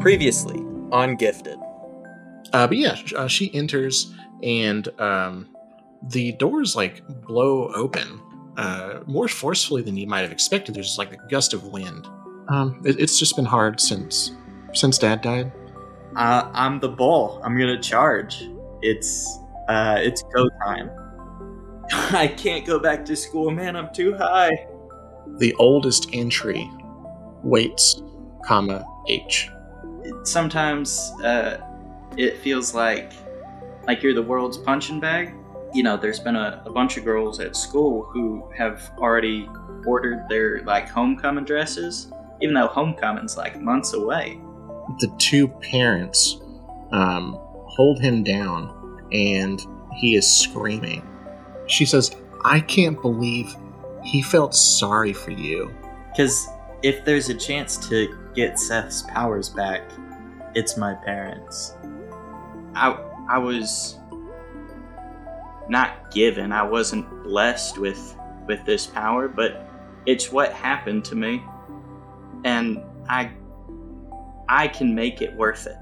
Previously on Gifted. Uh, but yeah, sh- uh, she enters and um, the doors like blow open uh, more forcefully than you might have expected. There's like a gust of wind. Um, it, it's just been hard since since Dad died. Uh, I'm the bull. I'm gonna charge. It's uh, it's go time. I can't go back to school, man. I'm too high. The oldest entry waits, comma H. Sometimes uh, it feels like like you're the world's punching bag. You know, there's been a, a bunch of girls at school who have already ordered their like homecoming dresses, even though homecoming's like months away. The two parents um, hold him down, and he is screaming. She says, "I can't believe he felt sorry for you." Because if there's a chance to get Seth's powers back, it's my parents. I I was not given. I wasn't blessed with with this power, but it's what happened to me, and I I can make it worth it.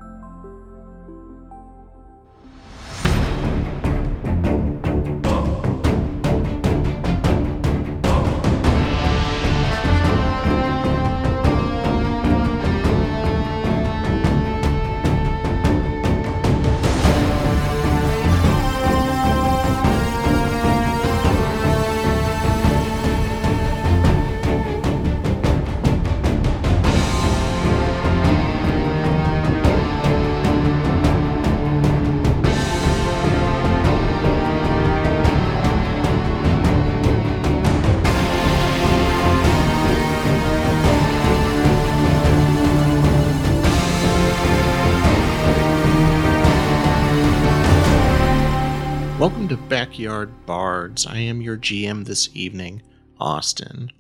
Backyard Bards. I am your GM this evening, Austin.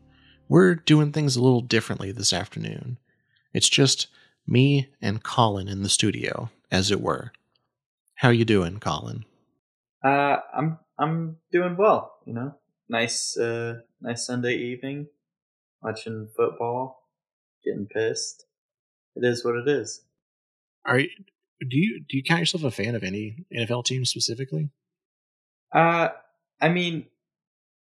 We're doing things a little differently this afternoon. It's just me and Colin in the studio, as it were. How you doing, Colin? Uh, I'm I'm doing well. You know, nice uh, nice Sunday evening, watching football, getting pissed. It is what it is. Are you, do you do you count yourself a fan of any NFL team specifically? Uh, I mean,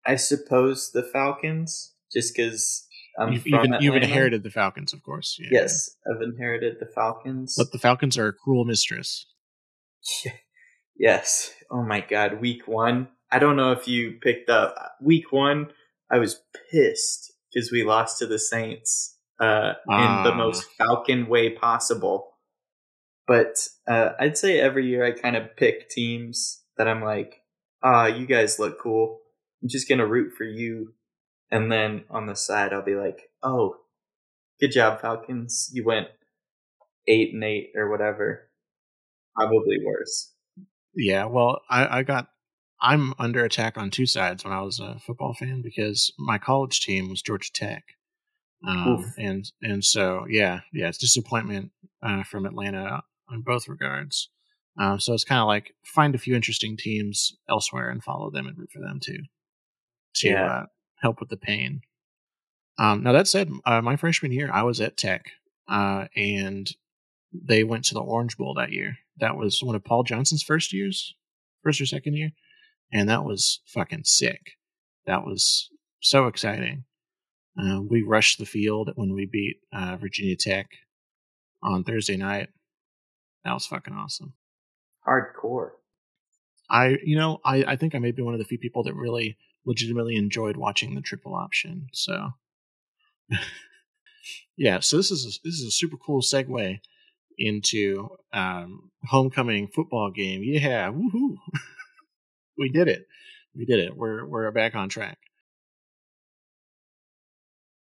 I suppose the Falcons, just because I'm you've, from you've, you've inherited the Falcons, of course. yeah. Yes, I've inherited the Falcons. But the Falcons are a cruel mistress. yes. Oh my God, week one. I don't know if you picked up week one. I was pissed because we lost to the Saints uh, in the Ah. most Falcon way possible. But uh, I'd say every year I kind of pick teams that I'm like, ah, you guys look cool. I'm just gonna root for you. And then on the side, I'll be like, oh, good job, Falcons. You went eight and eight or whatever. Probably worse. Yeah, well, I, I got I'm under attack on two sides when I was a football fan because my college team was Georgia Tech, um, and and so yeah, yeah, it's disappointment uh, from Atlanta on both regards. Um, so it's kind of like find a few interesting teams elsewhere and follow them and root for them too, to Yeah. uh, help with the pain. Um, now that said, uh, my freshman year I was at Tech, uh, and they went to the Orange Bowl that year. That was one of Paul Johnson's first years, first or second year, and that was fucking sick. That was so exciting. Uh, we rushed the field when we beat uh, Virginia Tech on Thursday night. That was fucking awesome. Hardcore. I, you know, I, I think I may be one of the few people that really legitimately enjoyed watching the triple option. So, yeah. So this is a, this is a super cool segue into um, homecoming football game. Yeah, woohoo! we did it. We did it. We're we're back on track.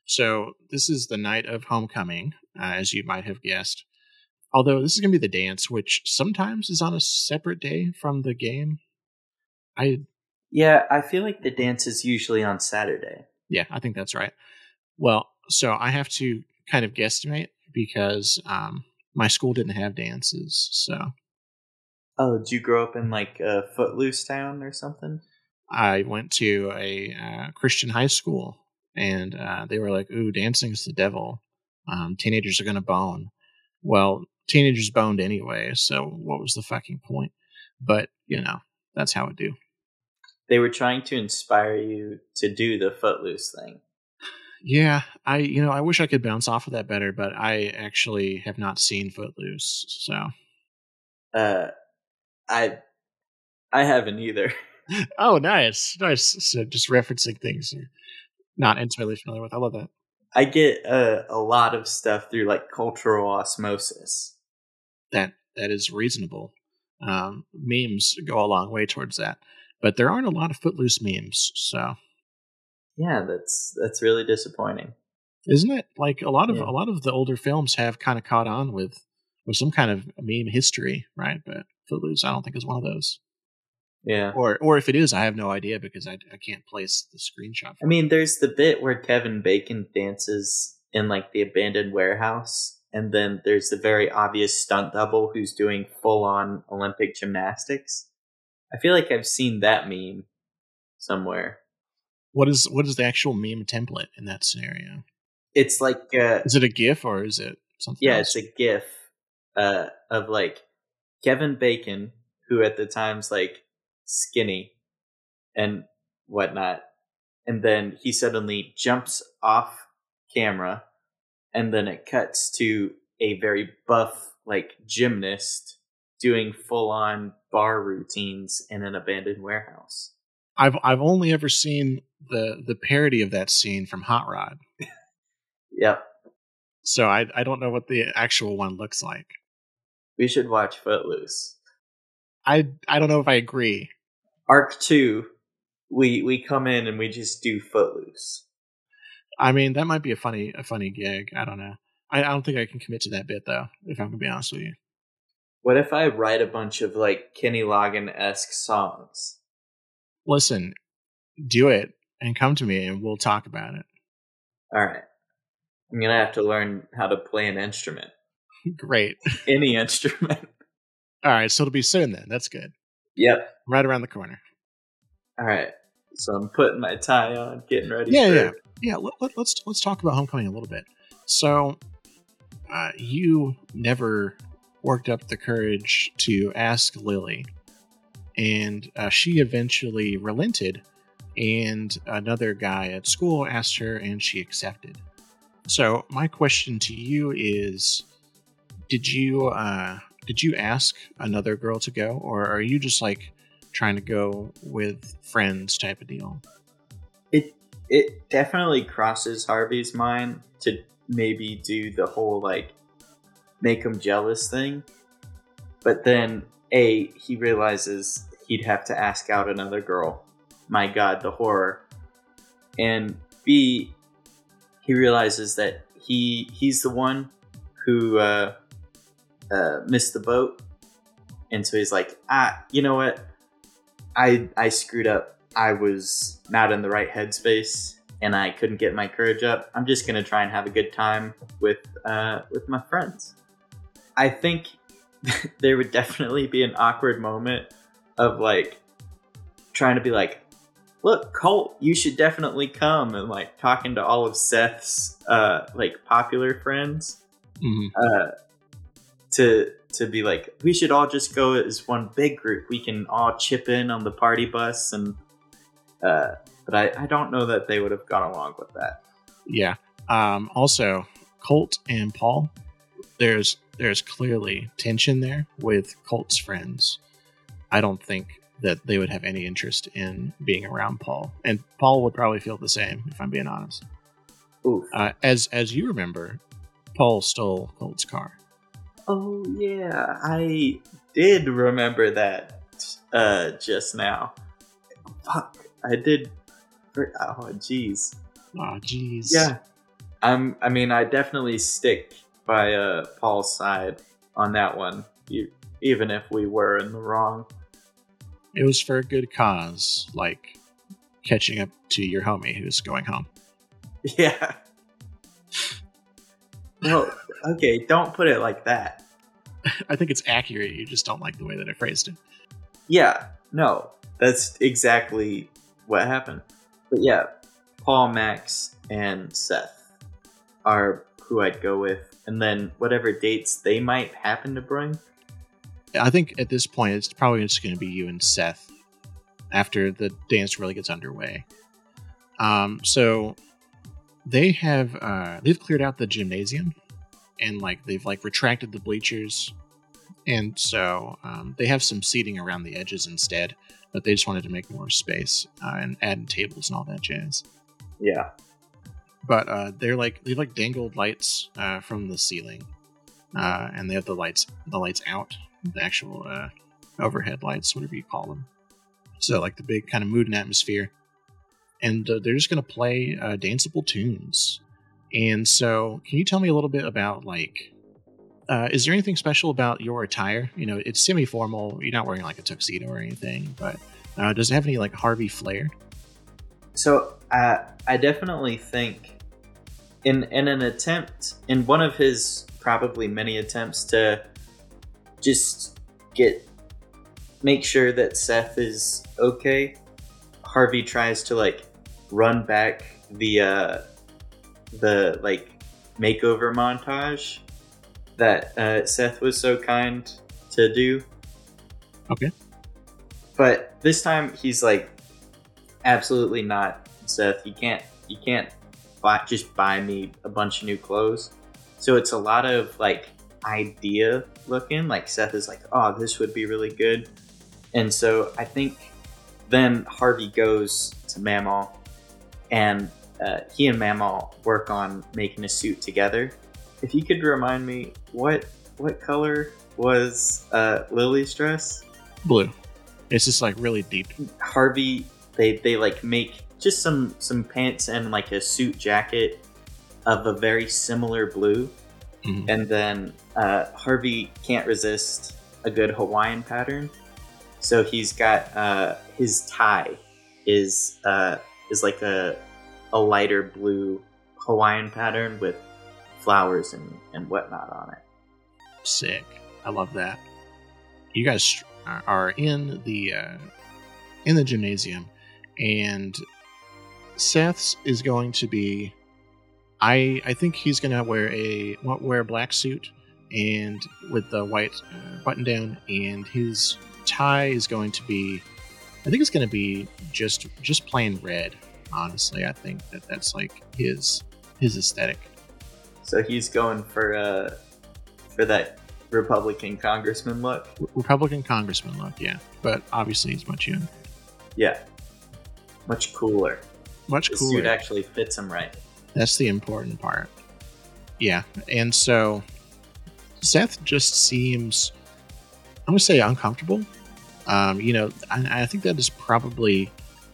So this is the night of homecoming, uh, as you might have guessed. Although this is going to be the dance, which sometimes is on a separate day from the game. I Yeah, I feel like the dance is usually on Saturday. yeah, I think that's right. Well, so I have to kind of guesstimate because um, my school didn't have dances. So Oh, did you grow up in like a footloose town or something? I went to a uh, Christian high school, and uh, they were like, "Ooh, dancing is the devil. Um, teenagers are gonna bone." well, teenagers boned anyway, so what was the fucking point? But, you know, that's how it do. They were trying to inspire you to do the footloose thing. Yeah, I you know, I wish I could bounce off of that better, but I actually have not seen Footloose, so Uh I I haven't either. Oh, nice. Nice. So just referencing things you're not intimately familiar with. I love that. I get uh, a lot of stuff through like cultural osmosis. That that is reasonable. Um, memes go a long way towards that, but there aren't a lot of Footloose memes, so Yeah, that's that's really disappointing. isn't it? Like a lot of Yeah. a lot of the older films have kind of caught on with with some kind of meme history, right? But Footloose, I don't think is one of those. Yeah. Or or if it is, I have no idea because I, I can't place the screenshot. I mean, there's the bit where Kevin Bacon dances in like the abandoned warehouse, and then there's the very obvious stunt double who's doing full on Olympic gymnastics. I feel like I've seen that meme somewhere. What is what is the actual meme template in that scenario? It's like uh, Is it a GIF or is it something? Yeah, else? it's a GIF uh, of like Kevin Bacon, who at the time's like skinny and whatnot, and then he suddenly jumps off camera, and then it cuts to a very buff like gymnast doing full on bar routines in an abandoned warehouse. I've I've only ever seen the the parody of that scene from Hot Rod, Yep, so I I don't know what the actual one looks like. we should watch Footloose. I I don't know if I agree. Arc two, we we come in and we just do Footloose. I mean, that might be a funny a funny gig. I don't know. I, I don't think I can commit to that bit though. If I'm gonna be honest with you. What if I write a bunch of like Kenny Loggin esque songs? Listen, do it and come to me and we'll talk about it. All right. I'm going to have to learn how to play an instrument. Great. Any instrument. All right, so it'll be soon then. That's good. Yep. Right around the corner. All right. So I'm putting my tie on, getting ready Yeah, for yeah. Yeah, let, let, let's let's talk about Homecoming a little bit. So, uh, you never worked up the courage to ask Lily, and uh, she eventually relented. And another guy at school asked her, and she accepted. So, my question to you is: Did you uh, did you ask another girl to go, or are you just like trying to go with friends type of deal? It it definitely crosses Harvey's mind to maybe do the whole like make him jealous thing. But then A, he realizes he'd have to ask out another girl. My god, the horror. And B, he realizes that he he's the one who uh, uh, missed the boat, and so he's like, ah, you know what? I I screwed up. I was not in the right headspace, and I couldn't get my courage up. I'm just gonna try and have a good time with uh, with my friends. I think there would definitely be an awkward moment of like trying to be like, look, Colt, you should definitely come, and like talking to all of Seth's uh, like popular friends Mhm. uh, to to be like, we should all just go as one big group. We can all chip in on the party bus, and uh, but I, I don't know that they would have gone along with that. Yeah. Um, also, Colt and Paul, there's there's clearly tension there with Colt's friends. I don't think that they would have any interest in being around Paul, and Paul would probably feel the same if I'm being honest. Oof. Uh, as as you remember, Paul stole Colt's car. Oh yeah, I did remember that uh, just now. Fuck, I did. Oh jeez. Oh, jeez. Yeah, I'm. I mean, I definitely stick by uh, Paul's side on that one, e- even if we were in the wrong. It was for a good cause, like catching up to your homie who's going home. Yeah. No, okay, don't put it like that. I think it's accurate. You just don't like the way that I phrased it. Yeah, no, that's exactly what happened. But yeah, Paul, Max, and Seth. are who I'd go with, and then whatever dates they might happen to bring. I think at this point it's probably just going to be you and Seth after the dance really gets underway. Um, so they have uh, they've cleared out the gymnasium and like they've like retracted the bleachers, and so um, they have some seating around the edges instead. But they just wanted to make more space uh, and add tables and all that jazz. Yeah, But uh, they're like they've like dangled lights uh, from the ceiling, uh, and they have the lights the lights out, the actual uh, overhead lights, whatever you call them. So like the big kind of mood and atmosphere, and uh, they're just gonna play uh, danceable tunes. And so, can you tell me a little bit about like, uh, is there anything special about your attire? You know, it's semi-formal. You're not wearing like a tuxedo or anything, but uh, does it have any like Harvey flair? So uh, I definitely think in in an attempt in one of his probably many attempts to just get make sure that Seth is okay, Harvey tries to like run back the uh the like makeover montage that uh, Seth was so kind to do. Okay. But this time he's like absolutely not Seth. You can't you can't buy, just buy me a bunch of new clothes. So it's a lot of like idea looking. Like Seth is like, oh, this would be really good. And so I think then Harvey goes to Mamal and uh, he and Mamal work on making a suit together. If you could remind me, what what color was uh, Lily's dress? Blue. It's just like really deep. Harvey they they like make just some some pants and like a suit jacket of a very similar blue Mhm. and then uh, Harvey can't resist a good Hawaiian pattern so he's got uh, his tie is uh, is like a a lighter blue Hawaiian pattern with flowers and, and whatnot on it Sick. I love that. You guys are- in the uh, in the gymnasium, and Seth's is going to be. I I think he's gonna wear a wear a black suit and with the white uh, button down, and his tie is going to be. I think it's going to be just just plain red. Honestly, I think that that's like his his aesthetic. so he's going for uh for that Republican congressman look Republican congressman look, yeah, but obviously he's much younger. yeah much cooler Much the cooler. suit actually fits him right That's the important part. Yeah, and so Seth just seems, I'm gonna say, uncomfortable. Um, you know, I, I think that is probably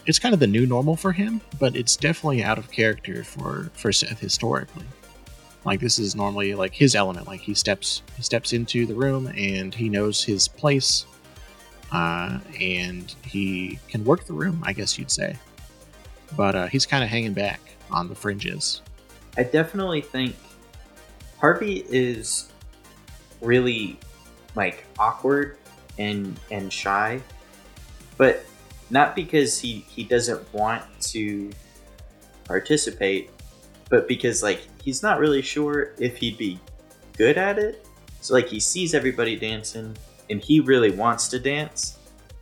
it's kind of the new normal for him, but it's definitely out of character for for Seth historically. Like this is normally like his element. Like he steps he steps into the room and he knows his place, uh, and he can work the room. I guess you'd say, but uh, he's kind of hanging back on the fringes. I definitely think Harvey is really like awkward and and shy, but not because he he doesn't want to participate, but because like he's not really sure if he'd be good at it. So like he sees everybody dancing and he really wants to dance.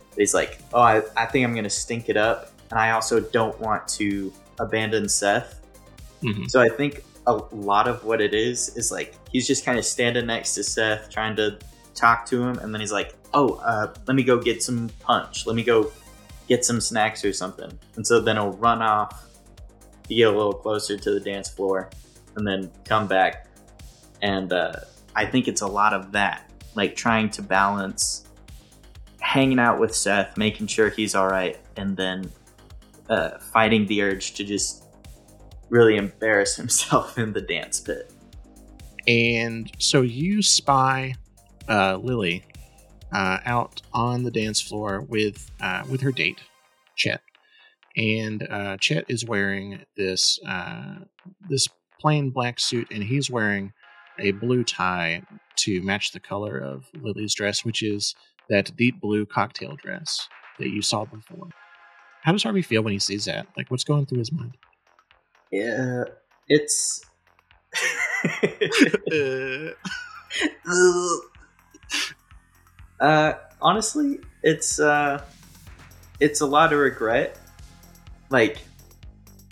But he's like, oh, I, I think I'm gonna stink it up, and I also don't want to abandon Seth. Mhm. So I think a lot of what it is is like he's just kind of standing next to Seth, trying to talk to him, and then he's like, "Oh, uh, let me go get some punch. Let me go get some snacks or something." And so then he'll run off, to get a little closer to the dance floor, and then come back. And uh, I think it's a lot of that, like trying to balance hanging out with Seth, making sure he's all right, and then uh, fighting the urge to just really embarrass himself in the dance pit. And so you spy uh, Lily uh, out on the dance floor with uh, with her date, Chet, and uh, Chet is wearing this uh, this plain black suit, and he's wearing a blue tie to match the color of Lily's dress, which is that deep blue cocktail dress that you saw before. How does Harvey feel when he sees that? Like, what's going through his mind? Yeah, it's uh, honestly, it's uh, it's a lot of regret. Like,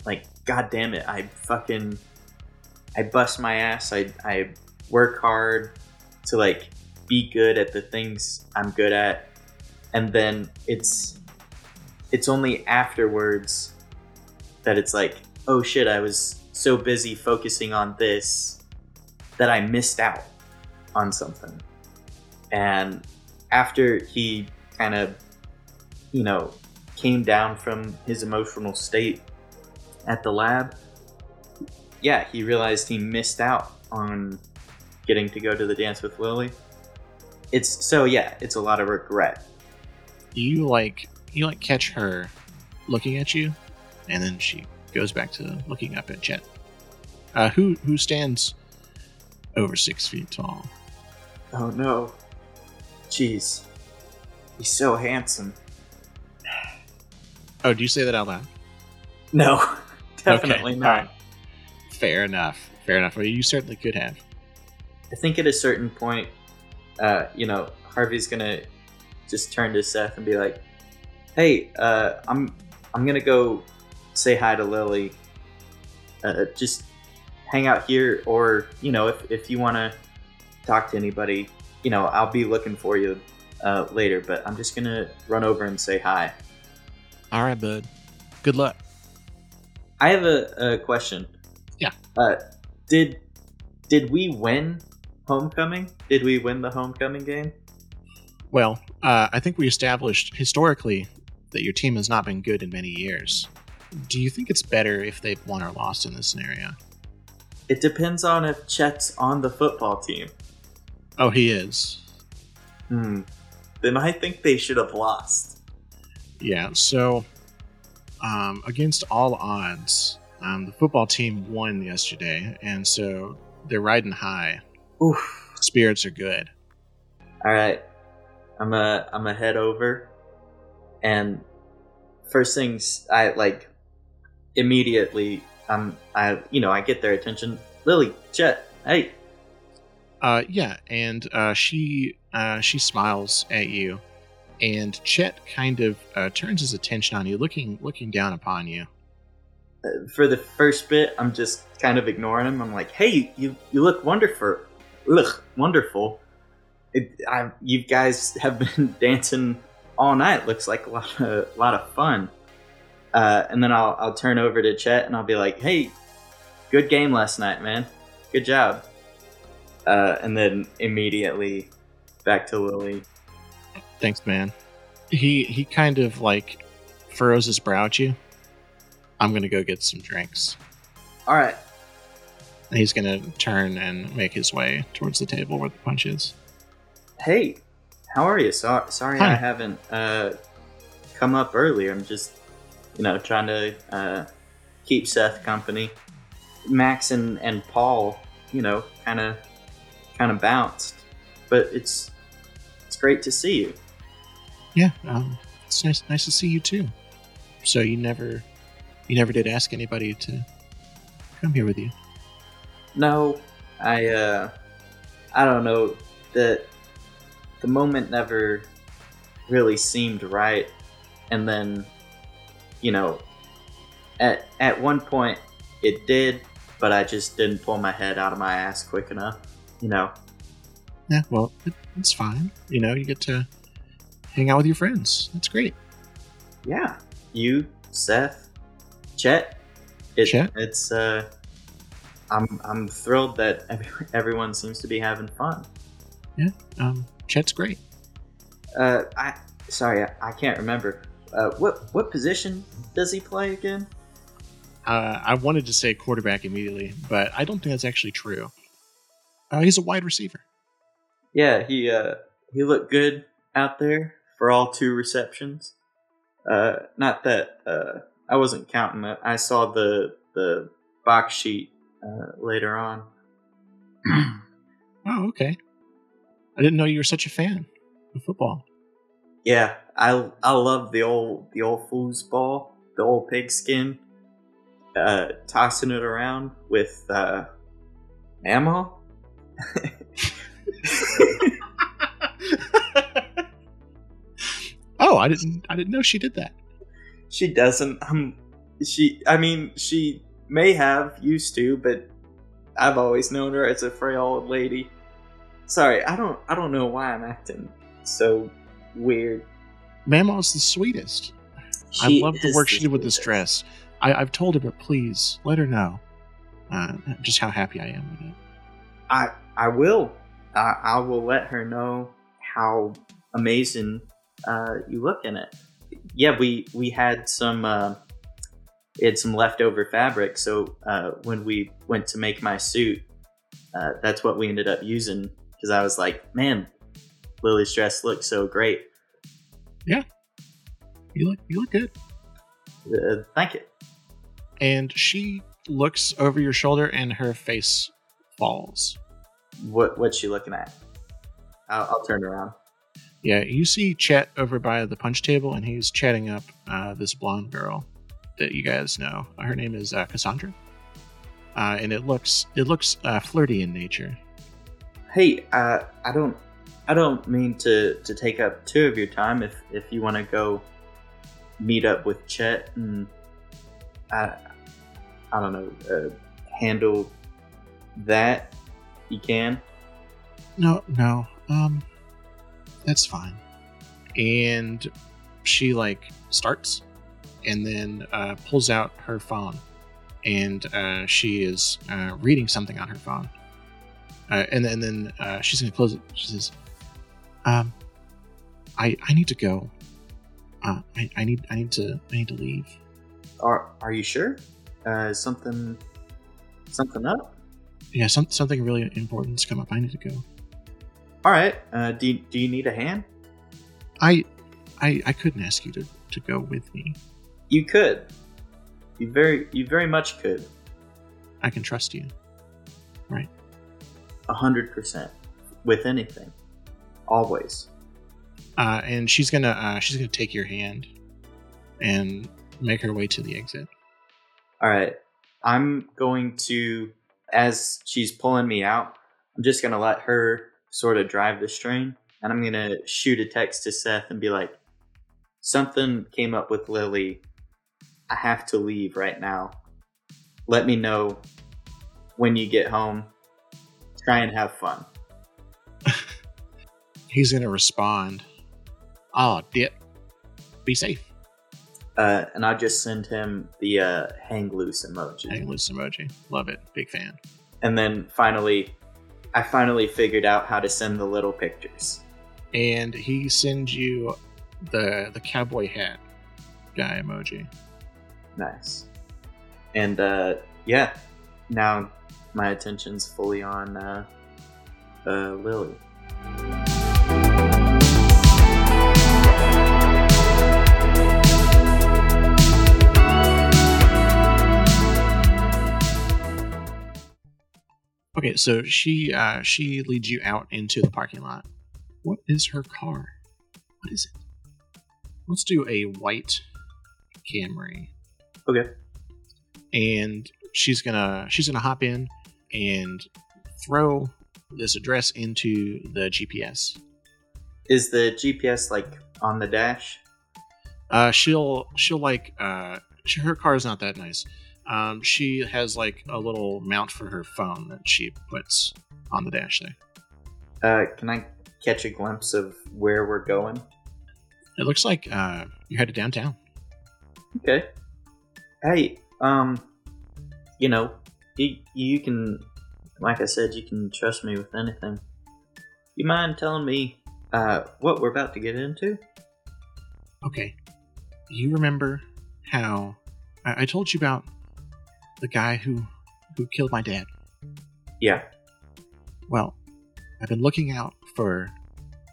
like, god damn it, I fucking, I bust my ass. I I work hard to like be good at the things I'm good at, and then it's it's only afterwards that it's like, oh shit, I was so busy focusing on this that I missed out on something. And after he kind of, you know, came down from his emotional state at the lab, yeah, he realized he missed out on getting to go to the dance with Lily. It's so yeah, it's a lot of regret. You like you like catch her looking at you, and then she goes back to looking up at Chet. Uh, who who stands over six feet tall? Oh no. Jeez. He's so handsome. Oh, do you say that out loud? No, definitely Okay, not. Fair enough. Fair enough. Well, you certainly could have. I think at a certain point, uh, you know, Harvey's gonna just turn to Seth and be like, "Hey, uh, I'm I'm gonna go say hi to Lily. Uh, just hang out here, or you know, if if you want to talk to anybody, you know, I'll be looking for you uh, later. But I'm just gonna run over and say hi. All right, bud. Good luck. I have a, a question. Yeah. Uh, did did we win homecoming? Did we win the homecoming game? Well, uh, I think we established historically that your team has not been good in many years. Do you think it's better if they've won or lost in this scenario? It depends on if Chet's on the football team. Oh, he is. Hmm. Then I think they should have lost. Yeah, so um, against all odds, um, the football team won yesterday, and so they're riding high. Oof. Spirits are good. All right. I'm a I'm a head over, and first things I like immediately. I'm I you know I get their attention. Lily, Chet, hey, Uh, yeah, and uh, she uh, she smiles at you, and Chet kind of uh, turns his attention on you, looking looking down upon you. Uh, for the first bit, I'm just kind of ignoring him. I'm like, hey, you you look wonderful. Look, wonderful. It, I, you guys have been dancing all night. Looks like a lot of a lot of fun. Uh, and then I'll I'll turn over to Chet and I'll be like, hey, good game last night, man. Good job. Uh, and then immediately back to Lily. Thanks, man. He he kind of like furrows his brow at you. I'm gonna go get some drinks. All right. And he's gonna turn and make his way towards the table where the punch is. Hey, how are you? So, sorry Hi. I haven't uh, come up earlier. I'm just, you know, trying to uh, keep Seth company. Max and, and Paul, you know, kind of kind of bounced, but it's it's great to see you. Yeah, um, it's nice nice to see you too. So you never you never did ask anybody to come here with you. No, I uh, I don't know that the moment never really seemed right, and then you know at at one point it did, but I just didn't pull my head out of my ass quick enough. You know, Yeah, well, it, it's fine. You know, you get to hang out with your friends. That's great. yeah. You, Seth, Chet, it, Chet? it's uh, I'm I'm thrilled that every, everyone seems to be having fun. Yeah, um, Chet's great. Uh, I sorry, I, I can't remember. Uh, what what position does he play again? Uh, I wanted to say quarterback immediately, but I don't think that's actually true. Uh, he's a wide receiver. Yeah, he uh he looked good out there for all two receptions. Uh, not that uh I wasn't counting it. I saw the the box sheet uh, later on. Oh, okay. I didn't know you were such a fan of football. Yeah, I I love the old the old foosball, the old pigskin. Uh, tossing it around with uh, Mama? oh, I didn't. I didn't know she did that. she doesn't. Um, she. I mean, she may have used to, but I've always known her as a frail old lady. Sorry, I don't. I don't know why I'm acting so weird. Mama's the sweetest. She I love the work she did with this dress. I, I've told her, but please let her know uh, just how happy I am with it. I I will. I, I will let her know how amazing uh, you look in it. Yeah, we we had some uh, we had some leftover fabric, so uh, when we went to make my suit, uh, that's what we ended up using because I was like, man, Lily's dress looks so great. Yeah, you look, you look good. Uh, thank you. And she looks over your shoulder, and her face falls. What what's she looking at? I'll, I'll turn around. Yeah, you see Chet over by the punch table, and he's chatting up uh, this blonde girl that you guys know. Her name is uh, Cassandra, uh, and it looks it looks uh, flirty in nature. Hey, uh, I don't, I don't mean to to take up two of your time. If if you want to go meet up with Chet and I, I don't know, uh, handle that, you can. No, no, um, that's fine. And she like starts, and then uh, pulls out her phone, and uh, she is uh, reading something on her phone. Uh, and then, and then uh, she's gonna close it. She says, "Um, I I need to go. Uh, I, I need I need to I need to leave. Are Are you sure? Uh, is something, something up? Yeah, some, something really important's come up. I need to go. All right. Uh, do you, Do you need a hand? I I I couldn't ask you to to go with me. You could. You very, you very much could. I can trust you. Right. A hundred percent. With anything. Always. uh, and she's gonna uh, she's gonna take your hand and make her way to the exit. All right. I'm going to, as she's pulling me out, I'm just going to let her sort of drive the train. And I'm going to shoot a text to Seth and be like, something came up with Lily. I have to leave right now. Let me know when you get home. Try and have fun. He's gonna respond, ah, "Oh, dip. Be safe." Uh, and I'll just send him the uh, hang loose emoji. Hang loose emoji. Love it. Big fan. And then finally, I finally figured out how to send the little pictures. And he sends you the the cowboy hat guy emoji. Nice. And uh, yeah, now my attention's fully on uh, uh, Lily. Okay, so she uh, she leads you out into the parking lot. What is her car? What is it? Let's do a white Camry. Okay. and she's gonna she's gonna hop in and throw this address into the GPS. Is the GPS like on the dash? Uh, she'll she'll like uh, she, her car is not that nice. Um, she has like a little mount for her phone that she puts on the dash there. Uh, can I catch a glimpse of where we're going? It looks like uh, you're headed downtown. Okay. Hey, um, you know, you, you can, like I said, you can trust me with anything. You mind telling me uh, what we're about to get into? Okay, you remember how I, I told you about the guy who who killed my dad? Yeah. Well, I've been looking out for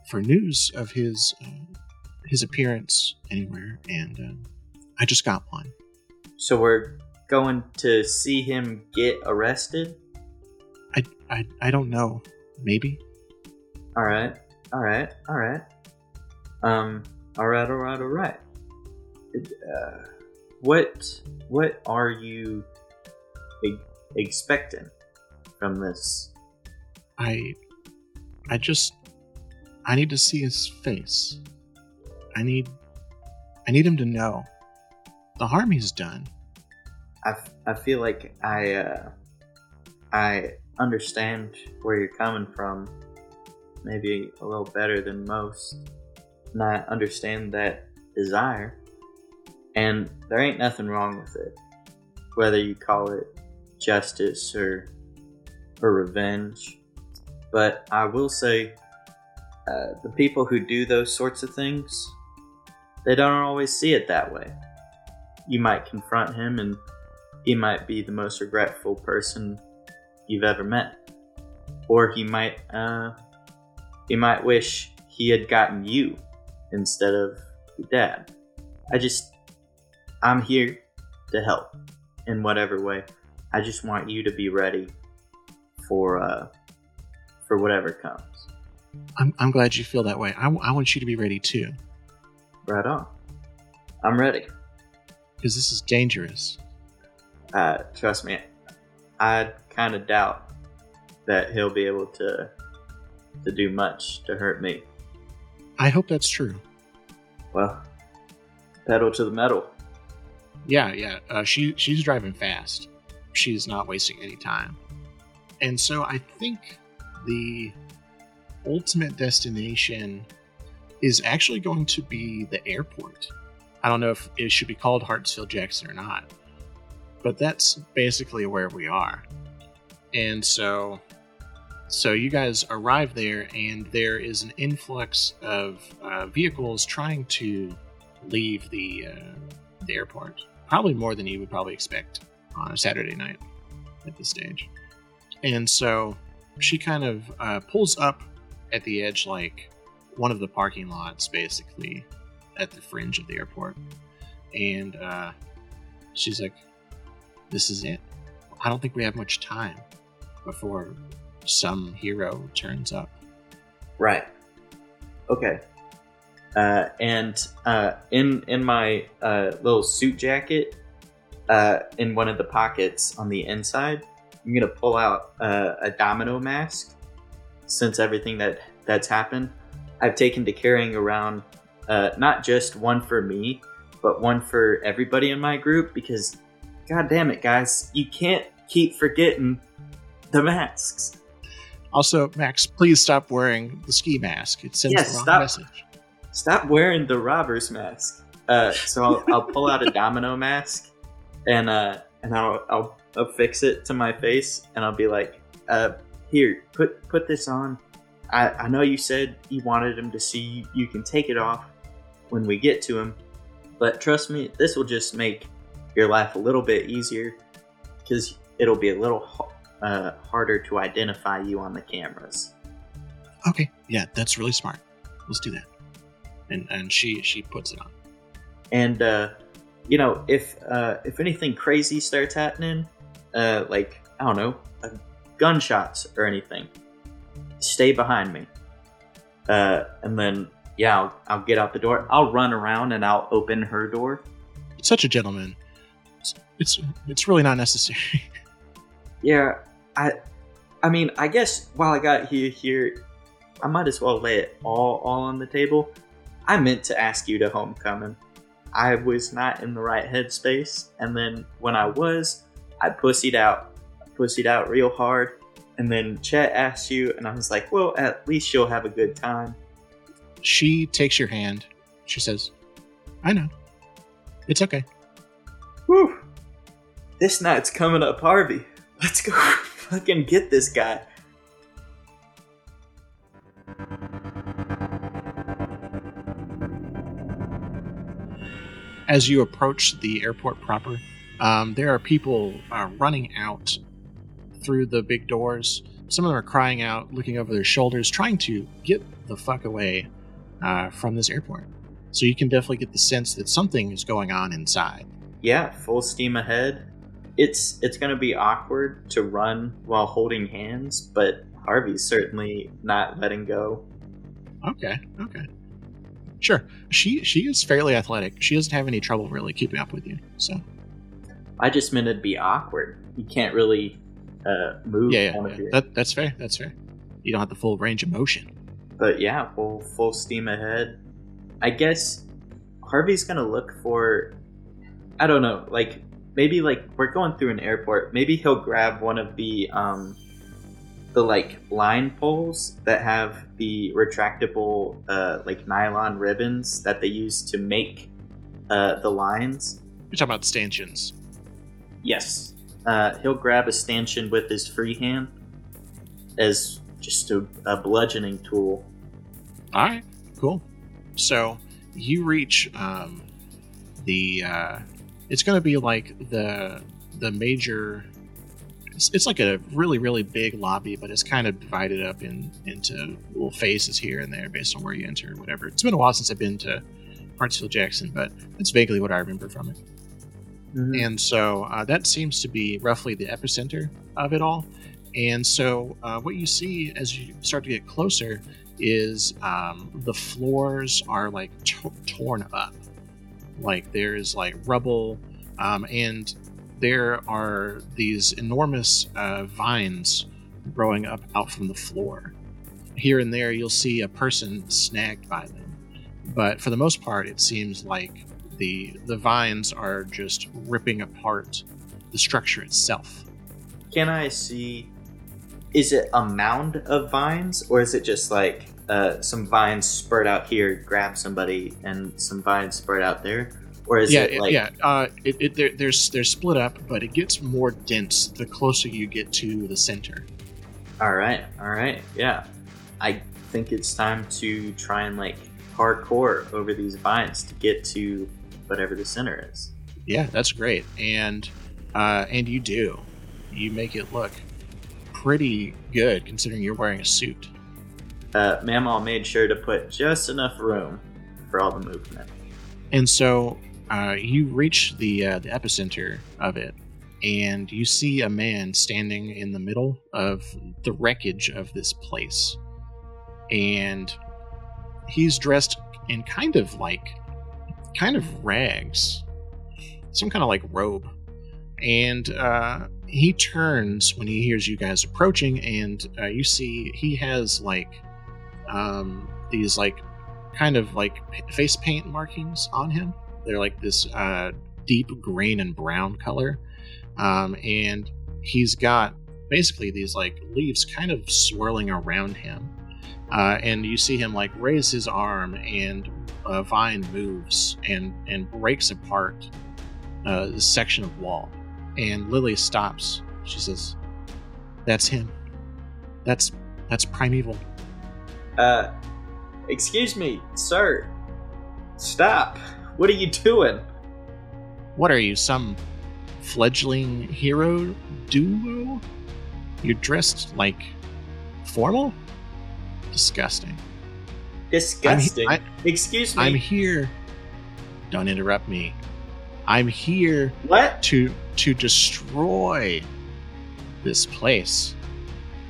for news of his uh, his appearance anywhere, and um, I just got one. So we're going to see him get arrested? I I, I don't know. Maybe All right. All right. All right. Um. All right. All right. All right. Uh, what What are you e- expecting from this? I I just I need to see his face. I need I need him to know the harm he's done. I, f- I feel like I uh, I understand where you're coming from, maybe a little better than most, and I understand that desire, and there ain't nothing wrong with it, whether you call it justice or or revenge. But I will say, uh, the people who do those sorts of things, they don't always see it that way. You might confront him and he might be the most regretful person you've ever met. Or he might uh he might wish he had gotten you instead of your dad. I just I'm here to help in whatever way. I just want you to be ready for uh for whatever comes. I'm I'm glad you feel that way. I, I want you to be ready too, Right on. I'm ready. because this is dangerous. Uh, trust me, I kind of doubt that he'll be able to to do much to hurt me. I hope that's true. Well, pedal to the metal. Yeah, yeah. Uh, she she's driving fast. She's not wasting any time. And so I think the ultimate destination is actually going to be the airport. I don't know if it should be called Hartsfield Jackson or not, but that's basically where we are. And so so you guys arrive there and there is an influx of uh, vehicles trying to leave the uh, the airport probably more than you would probably expect on a Saturday night at this stage. And so she kind of uh, pulls up at the edge, like one of the parking lots, basically at the fringe of the airport. And uh, she's like, This is it. I don't think we have much time before some hero turns up. Right. Okay. Uh, and uh, in in my uh, little suit jacket, uh, in one of the pockets on the inside, I'm gonna pull out uh, a domino mask. Since everything that that's happened, I've taken to carrying around uh, not just one for me, but one for everybody in my group because, god damn it, guys, you can't keep forgetting the masks. Also, Max, please stop wearing the ski mask. It sends Yes, the wrong stop. message. Stop wearing the robber's mask. Uh, so I'll, I'll pull out a domino mask, and uh, and I'll, I'll I'll fix it to my face, and I'll be like, uh, here, put put this on. I, I know you said you wanted him to see you. You can take it off when we get to him, but trust me, this will just make your life a little bit easier because it'll be a little uh, harder to identify you on the cameras. Okay, yeah, that's really smart. Let's do that. And and she she puts it on. and uh, you know if uh, if anything crazy starts happening uh, like i don't know uh, gunshots or anything stay behind me. Uh, and then yeah I'll, I'll get out the door. I'll run around and i'll open her door. Such a gentleman. It's it's, it's really not necessary. yeah i i mean i guess while i got here here i might as well lay it all all on the table. I meant to ask you to homecoming i was not in the right headspace and then when i was i pussied out I pussied out real hard and then chet asked you and i was like well at least you'll have a good time she takes your hand. She says, "I know. It's okay." Whew. this night's coming up harvey let's go fucking get this guy As you approach the airport proper, um, there are people uh, running out through the big doors. Some of them are crying out, looking over their shoulders, trying to get the fuck away uh, from this airport. So you can definitely get the sense that something is going on inside. yeah, full steam ahead. It's it's gonna be awkward to run while holding hands, but Harvey's certainly not letting go. Okay, okay. Sure. She she is fairly athletic. She doesn't have any trouble really keeping up with you. So I just meant it'd be awkward. You can't really uh, move Yeah, yeah, yeah. That, that's fair. That's fair. You don't have the full range of motion. But yeah, full full steam ahead. I guess Harvey's gonna look for. I don't know, like maybe like we're going through an airport. Maybe he'll grab one of the um, the like line poles that have the retractable uh, like nylon ribbons that they use to make uh, the lines. You're talking about stanchions. Yes. Uh, he'll grab a stanchion with his free hand as just a, a bludgeoning tool. All right, cool. So you reach um, the. Uh, it's going to be like the the major. It's, it's like a really really big lobby, but it's kind of divided up in into little phases here and there based on where you enter or whatever. It's been a while since I've been to Hartsfield Jackson, but it's vaguely what I remember from it. And so uh, that seems to be roughly the epicenter of it all. And so uh, what you see as you start to get closer is um, the floors are like t- torn up. Like there's like rubble, um, and there are these enormous uh, vines growing up out from the floor. Here and there, you'll see a person snagged by them. But for the most part, it seems like the the vines are just ripping apart the structure itself. Can I see? Is it a mound of vines, or is it just like uh, some vines spurt out here, grab somebody, and some vines spurt out there? Or is yeah, it like yeah. Uh, it, it they're, they're they're split up, but it gets more dense the closer you get to the center. all right, all right, yeah? I think it's time to try and like hardcore over these vines to get to whatever the center is. Yeah, that's great, and uh, and you do, you make it look pretty good considering you're wearing a suit. Uh, Mamal made sure to put just enough room for all the movement. And so uh, you reach the uh, the epicenter of it, and you see a man standing in the middle of the wreckage of this place, and he's dressed in kind of like kind of rags, some kind of like robe, and uh, he turns when he hears you guys approaching, and uh, you see he has like um, these like kind of like face paint markings on him. They're like this uh, deep green and brown color, um, and he's got basically these like leaves kind of swirling around him. Uh, and you see him like raise his arm, and a vine moves and and breaks apart uh, section of wall. And Lily stops. She says, "That's him. That's that's primeval." Uh, excuse me, sir. Stop. What are you doing? What are you, some fledgling hero duo? You're dressed like formal? Disgusting. Disgusting. I- Excuse me. I'm here. Don't interrupt me. I'm here what? to to destroy this place.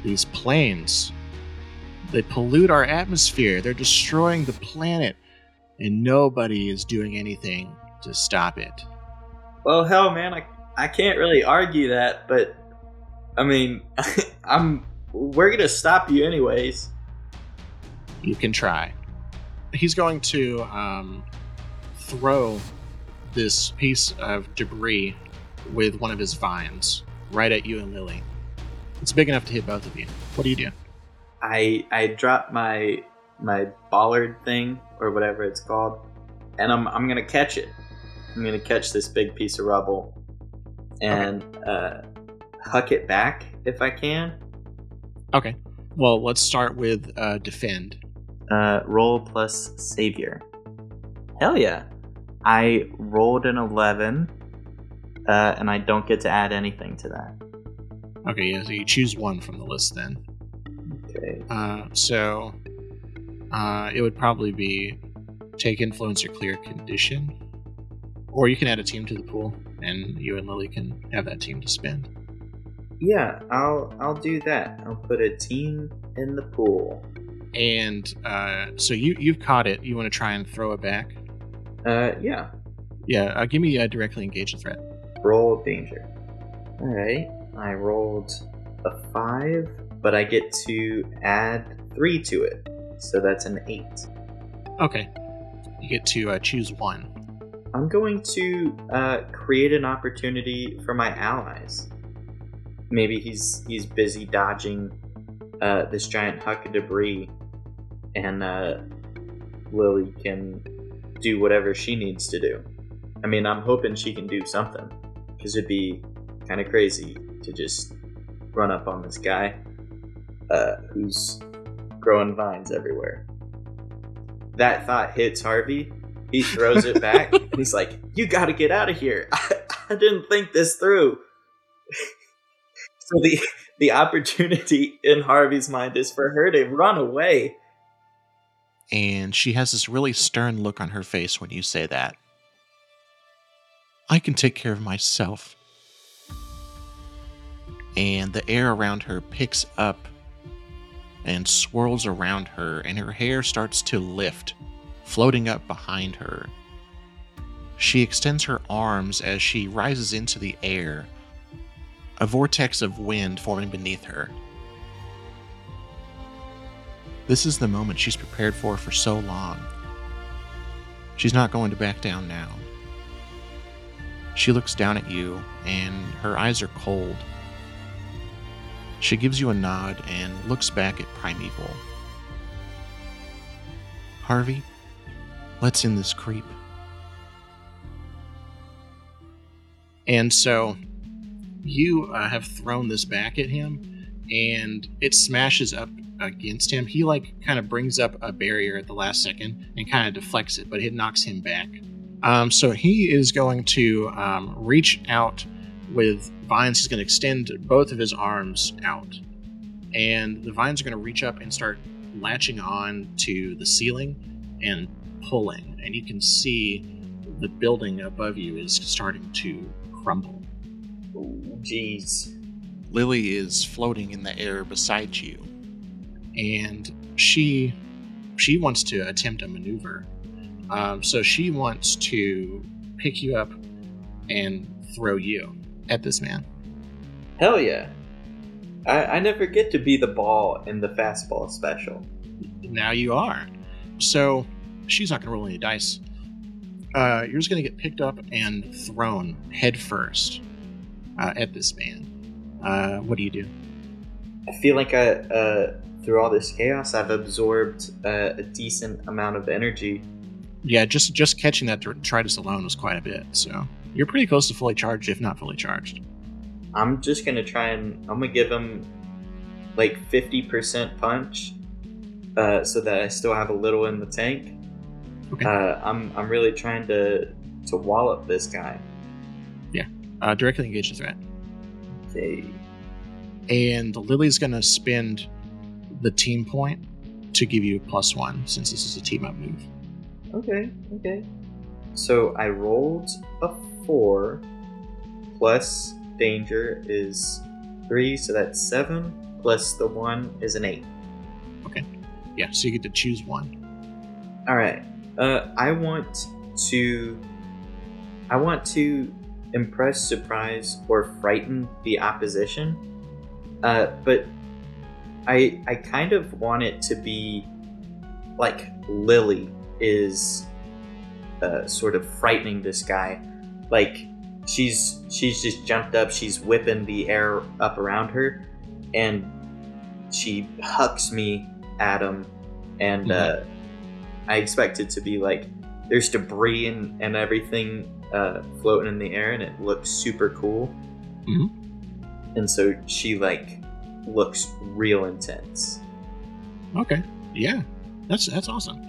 These planes. They pollute our atmosphere. They're destroying the planet. And nobody is doing anything to stop it. Well, hell, man, I I can't really argue that, but I mean, I'm we're gonna stop you anyways. You can try. He's going to um, throw this piece of debris with one of his vines right at you and Lily. It's big enough to hit both of you. What do you do? I I drop my my bollard thing or whatever it's called, and I'm I'm gonna catch it. I'm gonna catch this big piece of rubble and uh, huck it back if I can. Okay. Well, let's start with uh, defend. Uh, roll plus savior. Hell yeah! I rolled an eleven, uh, and I don't get to add anything to that. Okay, yeah, so you choose one from the list then. Okay. Uh, so uh, it would probably be take influence or clear condition. Or you can add a team to the pool, and you and Lily can have that team to spend. Yeah, I'll I'll do that. I'll put a team in the pool. And uh, so you you've caught it. You want to try and throw it back? Uh, yeah. Yeah. Uh, give me a directly engage the threat. Roll danger. All right. I rolled a five, but I get to add three to it, so that's an eight. Okay. You get to uh, choose one. I'm going to uh, create an opportunity for my allies. Maybe he's he's busy dodging uh, this giant hunk of debris, and uh, Lily can do whatever she needs to do. I mean, I'm hoping she can do something, because it'd be kind of crazy to just run up on this guy uh, who's growing vines everywhere. That thought hits Harvey. He throws it back, and he's like, "You got to get out of here! I, I didn't think this through." so the the opportunity in Harvey's mind is for her to run away. And she has this really stern look on her face when you say that. I can take care of myself. And the air around her picks up and swirls around her, and her hair starts to lift, floating up behind her. She extends her arms as she rises into the air, a vortex of wind forming beneath her. This is the moment she's prepared for for so long. She's not going to back down now. She looks down at you, and her eyes are cold. She gives you a nod and looks back at Primeval. Harvey, let's end this creep. And so you uh, have thrown this back at him, and it smashes up against him. He like kind of brings up a barrier at the last second and kind of deflects it, but it knocks him back. Um, so he is going to um, reach out with vines. He's going to extend both of his arms out, and the vines are going to reach up and start latching on to the ceiling and pulling. And you can see the building above you is starting to crumble. Ooh, jeez. Lily is floating in the air beside you, and she she wants to attempt a maneuver. Um, so she wants to pick you up and throw you at this man. Hell yeah. I, I never get to be the ball in the fastball special. Now you are. So she's not going to roll any dice. Uh, you're just going to get picked up and thrown head first uh, at this man. Uh, what do you do? I feel like I, uh, through all this chaos, I've absorbed uh, a decent amount of energy. Yeah, just just catching that detritus alone was quite a bit. So you're pretty close to fully charged, if not fully charged. I'm just gonna try and I'm gonna give him like 50% punch, uh, so that I still have a little in the tank. Okay. Uh, I'm I'm really trying to to wallop this guy. Yeah. Uh, directly engage the threat. Okay. And Lily's going to spend the team point to give you plus one since this is a team up move. Okay. Okay. So I rolled a four plus danger is three, so that's seven. Plus the one is an eight. Okay. Yeah, so you get to choose one. All right. Uh, I want to. I want to impress, surprise, or frighten the opposition. Uh, but I I kind of want it to be like Lily is uh, sort of frightening this guy. Like she's she's just jumped up. She's whipping the air up around her, and she hucks me at him. And uh, I expect it to be like there's debris and, and everything uh, floating in the air, and it looks super cool. Mhm. And so she like looks real intense. Okay. Yeah. That's that's awesome.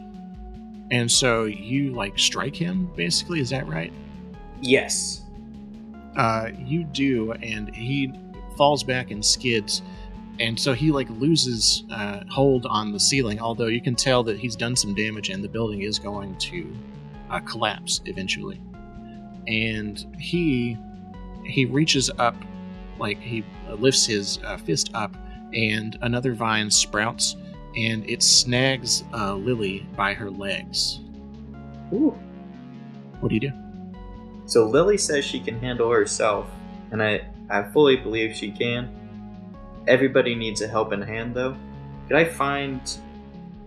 And so you like strike him basically, is that right? Yes. Uh you do and he falls back and skids and so he like loses uh, hold on the ceiling although you can tell that he's done some damage and the building is going to uh, collapse eventually and he he reaches up like he lifts his uh, fist up and another vine sprouts and it snags uh, lily by her legs Ooh. what do you do So Lily says she can handle herself, and I I fully believe she can. everybody needs a helping hand though. Could I find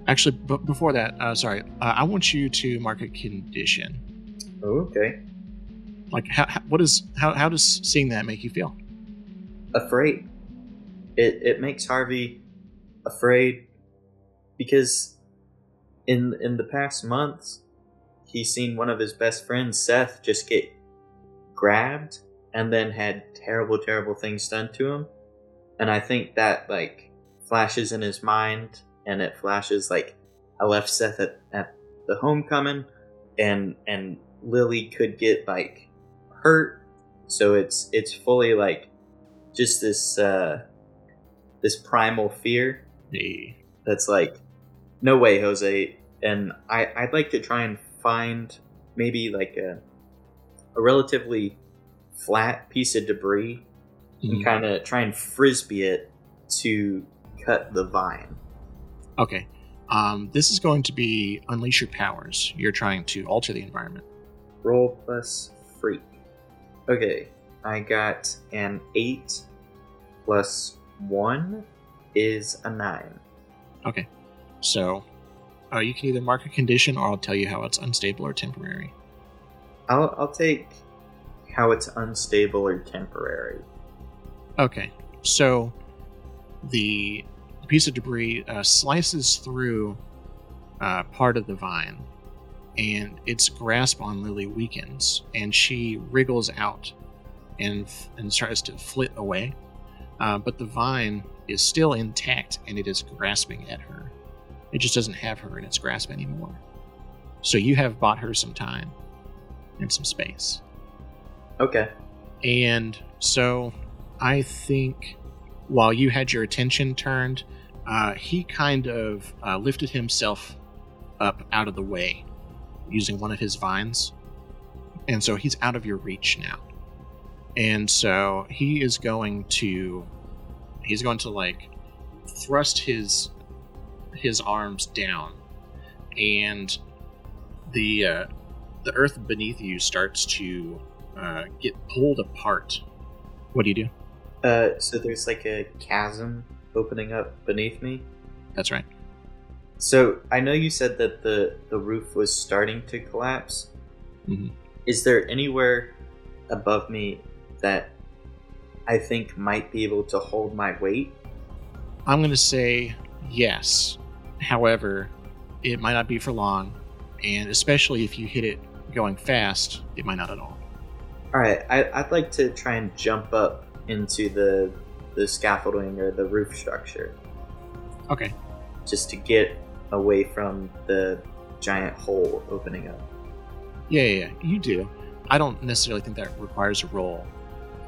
Actually, but before that, uh, sorry, uh, I want you to mark a condition. Oh, okay. Like, how, how, what is how how does seeing that make you feel? Afraid. It it makes Harvey afraid because in in the past months he's seen one of his best friends, Seth, just get grabbed and then had terrible, terrible things done to him. And I think that like flashes in his mind and it flashes like I left Seth at, at the homecoming and and Lily could get like hurt. So it's it's fully like just this uh this primal fear that's like no way jose and I, i'd like to try and find maybe like a, a relatively flat piece of debris and Mhm. kind of try and frisbee it to cut the vine Okay. Um, this is going to be unleash your powers. You're trying to alter the environment. roll plus freak okay i got an 8 plus 1 is a 9 Okay. So, uh, you can either mark a condition, or I'll tell you how it's unstable or temporary. i'll, I'll take how it's unstable or temporary Okay. So, the piece of debris uh, slices through uh, part of the vine, and its grasp on Lily weakens, and she wriggles out and and tries to flit away. Uh, but the vine is still intact, and it is grasping at her. It just doesn't have her in its grasp anymore. So you have bought her some time and some space. okay And so I think while you had your attention turned, uh, he kind of uh, lifted himself up out of the way using one of his vines. And so he's out of your reach now. And so he is going to he's going to like thrust his his arms down and the uh, the earth beneath you starts to uh, get pulled apart. What do you do? Uh, so there's like a chasm opening up beneath me. That's right. So I know you said that the the roof was starting to collapse. Mhm. Is there anywhere above me that I think might be able to hold my weight? I'm going to say yes. However, it might not be for long, and especially if you hit it going fast, it might not at all. All right, I, I'd like to try and jump up into the the scaffolding or the roof structure Okay. just to get away from the giant hole opening up. Yeah, yeah, yeah, you do. I don't necessarily think that requires a roll.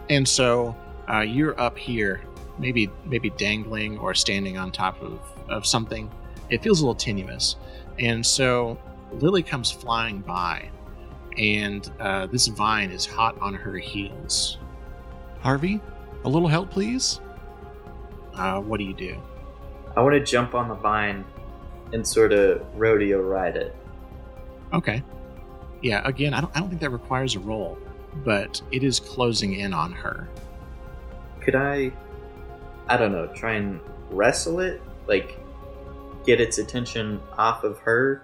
And so uh, you're up here, maybe maybe dangling or standing on top of, of something. It feels a little tenuous. And so Lily comes flying by, and uh, this vine is hot on her heels. Harvey, a little help, please? Uh, what do you do? I want to jump on the vine and sort of rodeo ride it. Okay. Yeah, again, I don't, I don't think that requires a roll, but it is closing in on her. could I, I don't know, try and wrestle it? Like, get its attention off of her?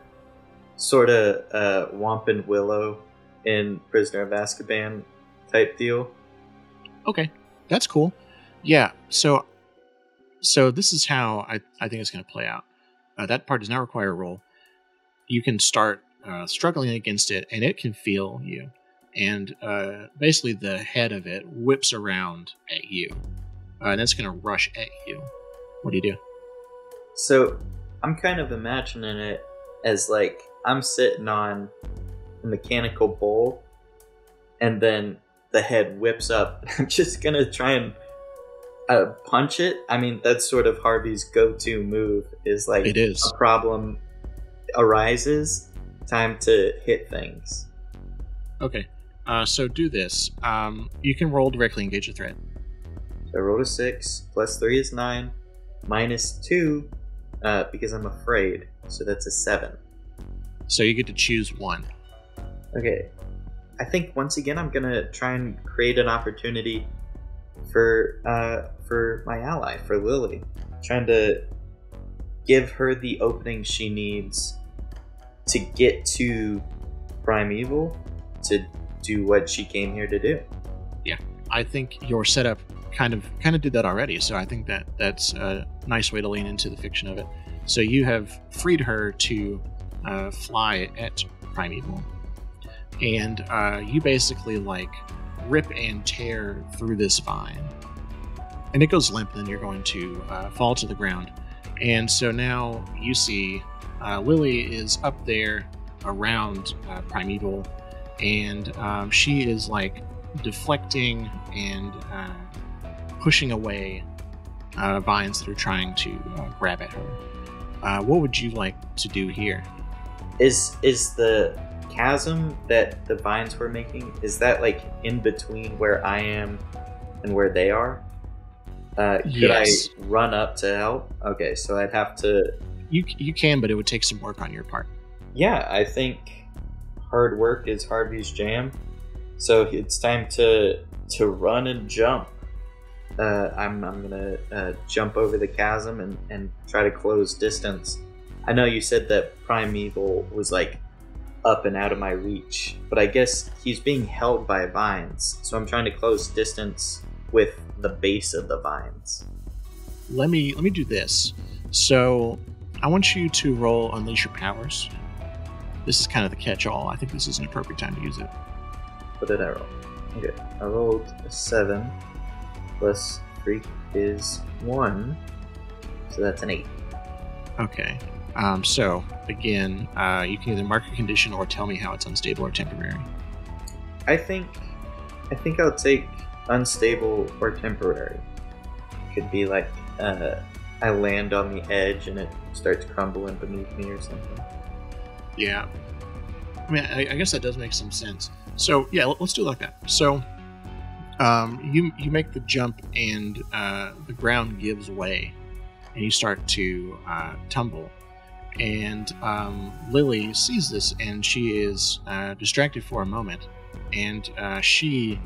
Sort of uh, Whomping Willow in Prisoner of Azkaban type deal. Okay, that's cool. Yeah, so so this is how I, I think it's going to play out. Uh, that part does not require a roll. You can start uh, struggling against it, and it can feel you. And uh, basically, the head of it whips around at you, uh, and it's going to rush at you. What do you do? So I'm kind of imagining it as like I'm sitting on a mechanical bull, and then the head whips up. I'm just gonna try and uh, punch it. I mean, that's sort of Harvey's go-to move. Is like It is. a problem arises, time to hit things. Okay, uh, so do this. Um, you can roll directly engage a threat. So I rolled a six, plus three is nine, minus two, uh, because I'm afraid. So that's a seven. So you get to choose one. Okay. I think once again I'm gonna try and create an opportunity for uh, for my ally, for Lily. Trying to give her the opening she needs to get to Primeval to do what she came here to do. Yeah, I think your setup kind of kind of did that already. So I think that that's a nice way to lean into the fiction of it. So you have freed her to uh, fly at Primeval, and uh, you basically like rip and tear through this vine, and it goes limp. Then you're going to uh, fall to the ground, and so now you see uh, Lily is up there around uh, Primeval, and um, she is like deflecting and uh, pushing away uh, vines that are trying to uh, grab at her. Uh, what would you like to do here? Is is the chasm that the vines were making? Is that like in between where I am and where they are? Uh, could Yes. I run up to help? Okay, so I'd have to. You you can, but it would take some work on your part. Yeah, I think hard work is Harvey's jam. So it's time to to run and jump. Uh, I'm I'm gonna uh, jump over the chasm and, and try to close distance. I know you said that Primeval was like up and out of my reach, but I guess he's being held by vines, so I'm trying to close distance with the base of the vines. Let me let me do this. So I want you to roll unleash your powers. This is kind of the catch-all. I think this is an appropriate time to use it. What did I roll? Okay, I rolled a seven plus three is one, so that's an eight. Okay. Um, so again, uh, you can either mark a condition or tell me how it's unstable or temporary. I think, I think I'll take unstable or temporary. Could be like uh, I land on the edge and it starts crumbling beneath me or something. Yeah. I mean, I, I guess that does make some sense. So yeah, let- let's do it like that. So, um, you you make the jump and uh, the ground gives way, and you start to uh, tumble. And um, Lily sees this, and she is uh, distracted for a moment, and uh, she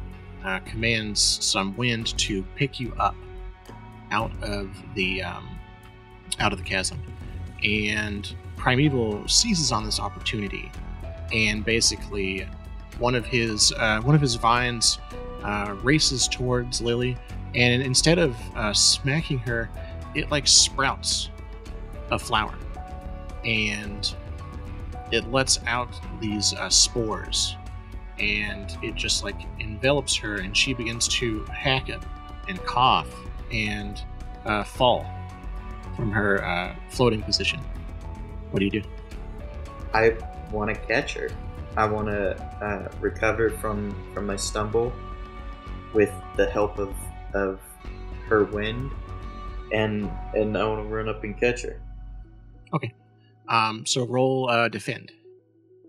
uh, commands some wind to pick you up out of the um, out of the chasm. And Primeval seizes on this opportunity, and basically, one of his uh, one of his vines uh, races towards Lily, and instead of uh, smacking her, it like sprouts a flower, and it lets out these uh, spores, and it just like envelops her, and she begins to hack it and cough and uh, fall from her uh, floating position. What do you do? I want to catch her. I want to uh, recover from from my stumble with the help of of her wind, and and I want to run up and catch her. Okay. Um, so roll uh, defend.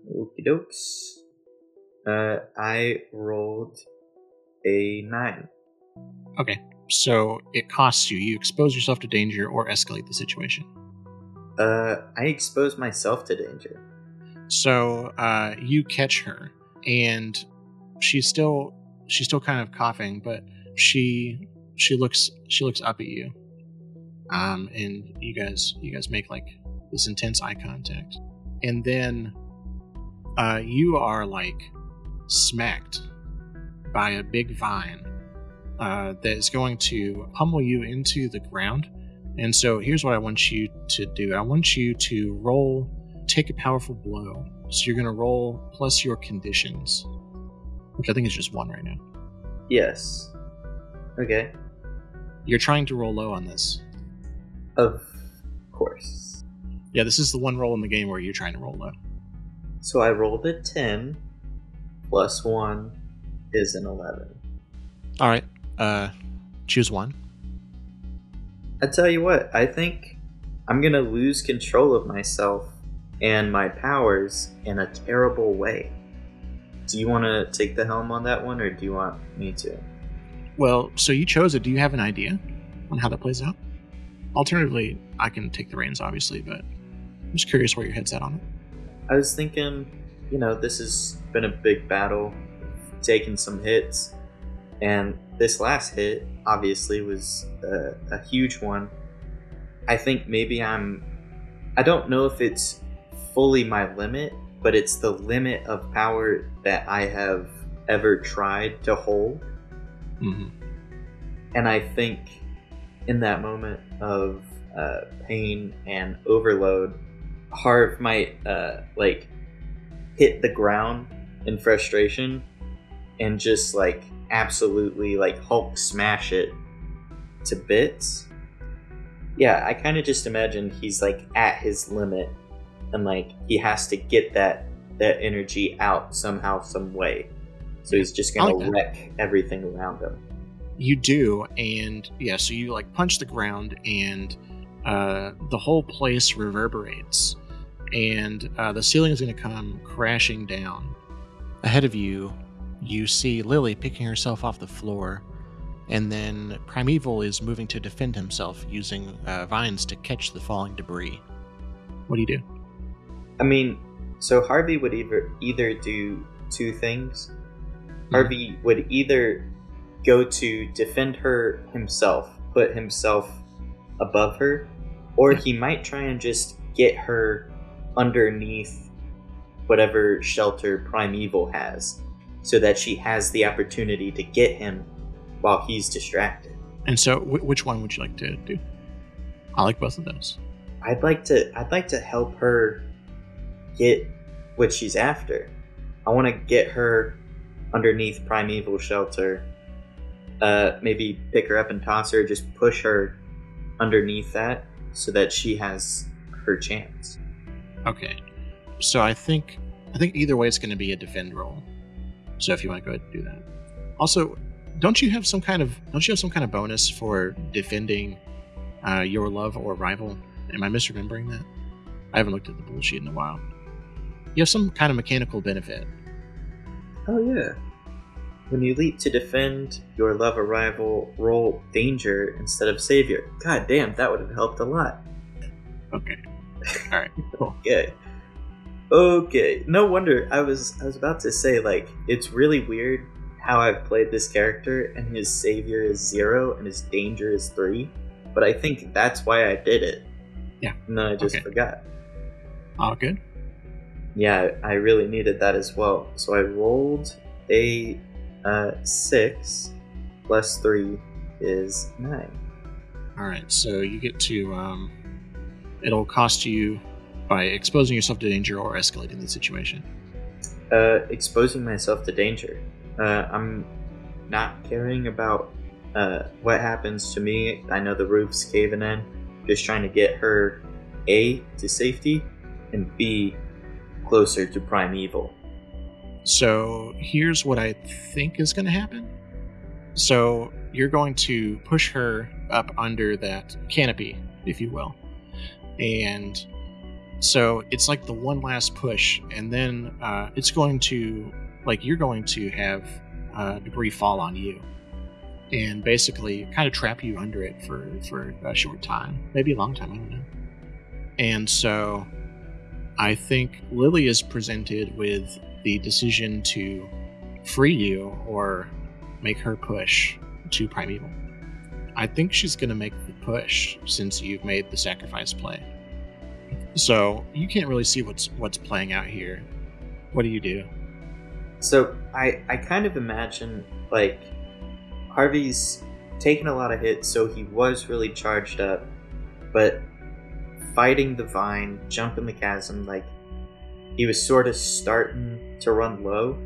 Okie dokes. Uh, I rolled a nine. Okay, so it costs you. You expose yourself to danger or escalate the situation. Uh, I expose myself to danger. So uh, you catch her, and she's still she's still kind of coughing, but she she looks she looks up at you, um, and you guys you guys make like this intense eye contact, and then uh, you are like smacked by a big vine uh, that is going to pummel you into the ground. And so here's what I want you to do. I want you to roll, take a powerful blow. So you're going to roll plus your conditions, which I think is just one right now. Yes. Okay. You're trying to roll low on this. Of course. Yeah, this is the one roll in the game where you're trying to roll low. So I rolled a ten. Plus one is an eleven. All right, uh, choose one. I tell you what, I think I'm gonna lose control of myself and my powers in a terrible way. Do you want to take the helm on that one, or do you want me to? Well, so you chose it. Do you have an idea on how that plays out? Alternatively, I can take the reins, obviously, but I'm just curious where your head's at on it. I was thinking, you know, this has been a big battle, taking some hits, And this last hit obviously was a, a huge one. I think maybe I'm. I don't know if it's fully my limit, but it's the limit of power that I have ever tried to hold. hmm And I think in that moment of uh, pain and overload, Harv might uh, like hit the ground in frustration and just like absolutely like Hulk smash it to bits. Yeah, I kind of just imagine he's like at his limit and like he has to get that that energy out somehow some way. So he's just gonna like that. wreck everything around him. You do, and yeah, so you like punch the ground, and uh, the whole place reverberates, and uh, the ceiling is going to come crashing down. Ahead of you, you see Lily picking herself off the floor, and then Primeval is moving to defend himself using uh, vines to catch the falling debris. What do you do? I mean, so Harvey would either either do two things. Hmm. Harvey would either go to defend her himself, put himself above her, or he might try and just get her underneath whatever shelter Primeval has, so that she has the opportunity to get him while he's distracted. And so, w- which one would you like to do? I like both of those. I'd like to I'd like to help her get what she's after. I want to get her underneath primeval shelter. Uh, maybe pick her up and toss her. Just push her underneath that so that she has her chance. Okay. So I think I think either way it's going to be a defend roll. So if you want to go ahead and do that. Also, don't you have some kind of don't you have some kind of bonus for defending uh, your love or rival? Am I misremembering that? I haven't looked at the bullshit in a while. You have some kind of mechanical benefit. Oh yeah. When you leap to defend your love or rival, roll danger instead of savior. God damn, that would have helped a lot. Okay. All right. Cool. Okay. Okay. No wonder I was I was about to say like it's really weird how I've played this character and his savior is zero and his danger is three. But I think that's why I did it. Yeah. And then I just Okay. forgot. All good. Yeah, I really needed that as well. So I rolled a uh, six plus three is nine. All right. So you get to. Um, it'll cost you by exposing yourself to danger or escalating the situation. Uh, exposing myself to danger. Uh, I'm not caring about uh, what happens to me. I know the roof's caving in. Just trying to get her A to safety and B closer to primeval. So here's what I think is going to happen. So you're going to push her up under that canopy, if you will. And so it's like the one last push, and then uh, it's going to, like, you're going to have uh, debris fall on you. And basically, kind of trap you under it for, for a short time, maybe a long time, I don't know. And so I think Lily is presented with the decision to free you or make her push to Primeval. I think she's going to make the push since you've made the sacrifice play. So you can't really see what's what's playing out here. What do you do? So I I kind of imagine like Harvey's taken a lot of hits, so he was really charged up, but fighting the vine, jumping the chasm, like he was sort of starting to run low.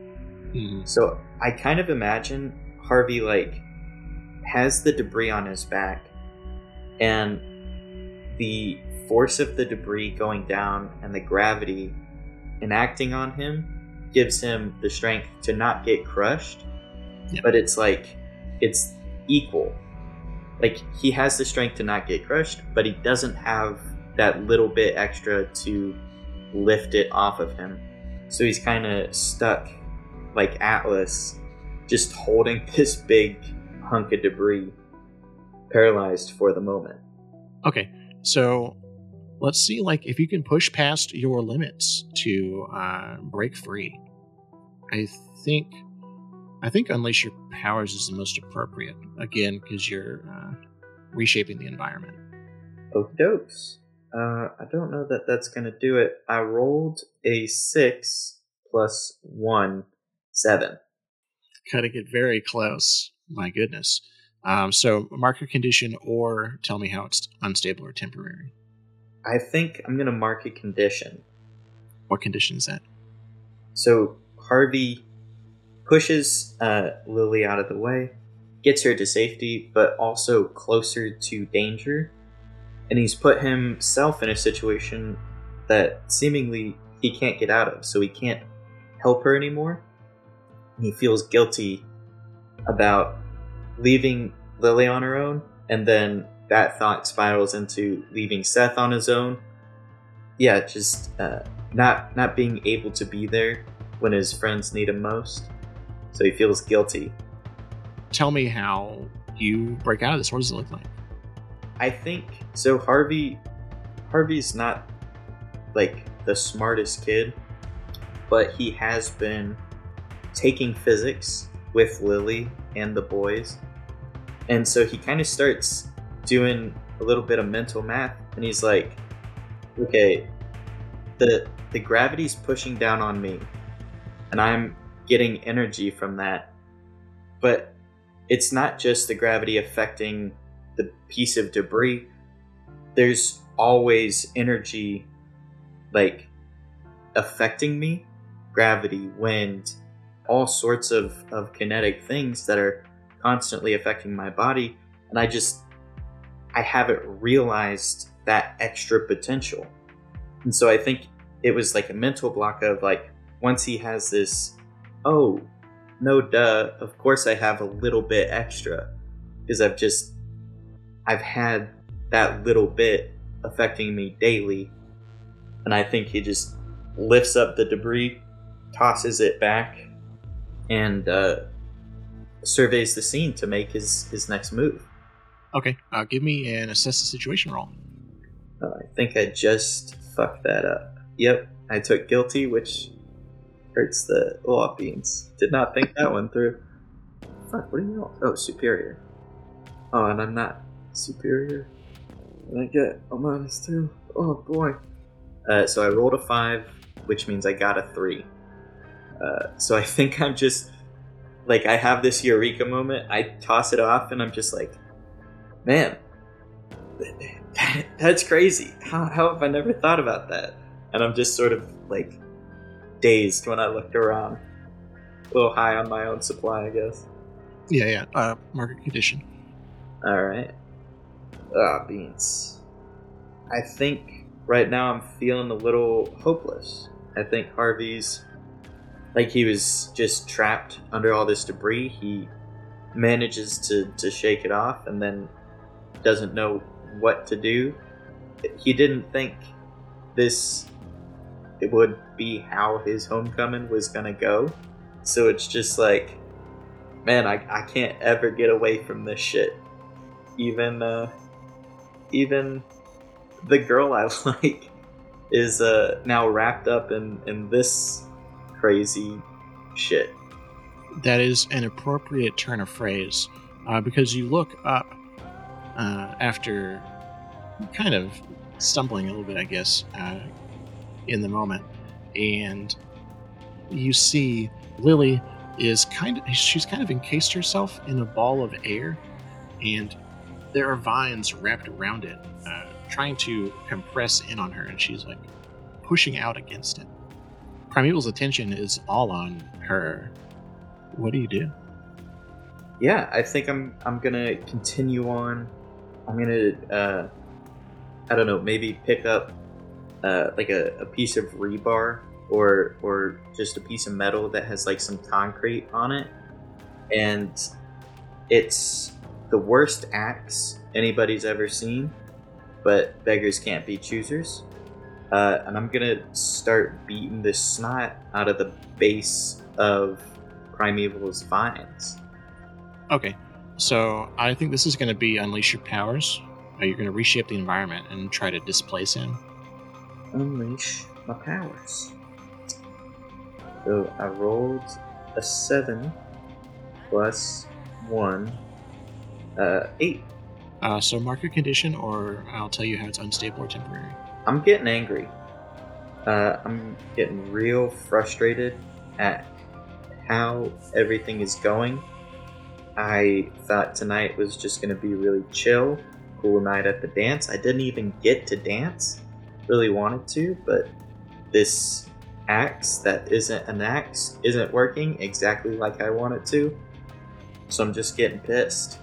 Mhm. So I kind of imagine Harvey like has the debris on his back, and the force of the debris going down and the gravity enacting on him gives him the strength to not get crushed. Yeah. But it's like it's equal. Like he has the strength to not get crushed, but he doesn't have that little bit extra to lift it off of him. So he's kind of stuck like Atlas, just holding this big hunk of debris, paralyzed for the moment. Okay, so let's see, like, if you can push past your limits to uh, break free. I think I think unleash your powers is the most appropriate. Again, because you're uh, reshaping the environment. Okie dokes. Uh, I don't know that that's going to do it. I rolled a 6 plus 1, 7. Cutting it very close. My goodness. Um, so, mark your condition or tell me how it's unstable or temporary. I think I'm going to mark a condition. What condition is that? So, Harvey pushes uh, Lily out of the way, gets her to safety, but also closer to danger. And he's put himself in a situation that seemingly he can't get out of, so he can't help her anymore. And he feels guilty about leaving Lily on her own, and then that thought spirals into leaving Seth on his own. Yeah, just uh, not not being able to be there when his friends need him most. So he feels guilty. Tell me how you break out of this. What does it look like? I think so. Harvey, Harvey's not like the smartest kid, but he has been taking physics with Lily and the boys, and so he kind of starts doing a little bit of mental math, and he's like, "Okay, the the gravity's pushing down on me, and I'm getting energy from that, but." It's not just the gravity affecting the piece of debris, there's always energy like affecting me gravity, wind, all sorts of, of kinetic things that are constantly affecting my body. And I just, I haven't realized that extra potential. And so I think it was like a mental block of like, once he has this, oh, no duh, of course I have a little bit extra. Because I've just I've had that little bit affecting me daily. And I think he just lifts up the debris, tosses it back, and uh, surveys the scene to make his, his next move. Okay, uh, give me an assess the situation roll. Uh, I think I just fucked that up. Yep, I took guilty, which hurts the oh beans. Did not think that one through. Fuck, what do you know? Oh, superior. Oh, and I'm not superior. And I get a minus two. Oh boy. Uh, so I rolled a five, which means I got a three. Uh, so I think I'm just like I have this eureka moment. I toss it off, and I'm just like, man, that's crazy. How, how have I never thought about that? And I'm just sort of like dazed when I looked around. A little high on my own supply, I guess. Yeah, yeah. Uh, market condition. All right. Ah, beans. I think right now I'm feeling a little hopeless. I think Harvey's like he was just trapped under all this debris. He manages to, to shake it off and then doesn't know what to do. He didn't think this it would be how his homecoming was gonna go. So it's just like, man, I, I can't ever get away from this shit. Even uh, even the girl I like is uh, now wrapped up in, in this crazy shit. That is an appropriate turn of phrase uh, because you look up uh, after kind of stumbling a little bit, I guess, uh, in the moment, and you see Lily is kind of she's kind of encased herself in a ball of air, and there are vines wrapped around it, uh, trying to compress in on her, and she's like pushing out against it. Primeval's attention is all on her. What do you do? Yeah, I think I'm I'm gonna continue on. I'm gonna uh, I don't know, maybe pick up uh, like a, a piece of rebar or or just a piece of metal that has like some concrete on it, and it's the worst axe anybody's ever seen, but beggars can't be choosers. Uh, and I'm gonna start beating the snot out of the base of Primeval's vines. Okay, so I think this is to be unleash your powers. You're to reshape the environment and try to displace him. Unleash my powers. So I rolled a seven plus one, uh, eight. Uh, so mark your condition, or I'll tell you how it's unstable or temporary. I'm getting angry. Uh, I'm getting real frustrated at how everything is going. I thought tonight was just going to be really chill, cool night at the dance. I didn't even get to dance. Really wanted to, but this axe that isn't an axe isn't working exactly like I want it to. So I'm just getting pissed.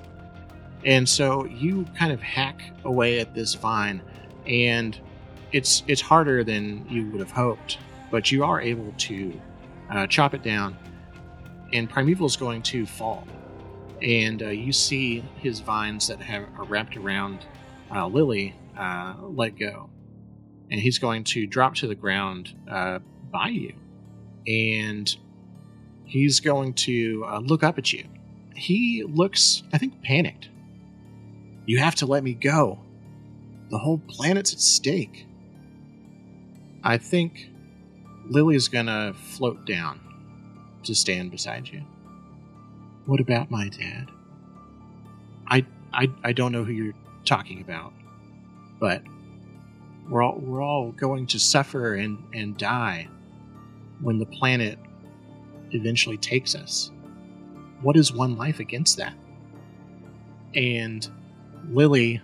And so you kind of hack away at this vine, and it's it's harder than you would have hoped, but you are able to uh, chop it down, and Primeval is going to fall. And uh, you see his vines that have are wrapped around uh, Lily uh, let go, and he's going to drop to the ground uh, by you, and he's going to uh, look up at you. He looks, I think, panicked. You have to let me go. The whole planet's at stake. I think Lily's gonna float down to stand beside you. What about my dad? I I I don't know who you're talking about, but we're all we're all going to suffer and and die when the planet eventually takes us. What is one life against that? And Lily,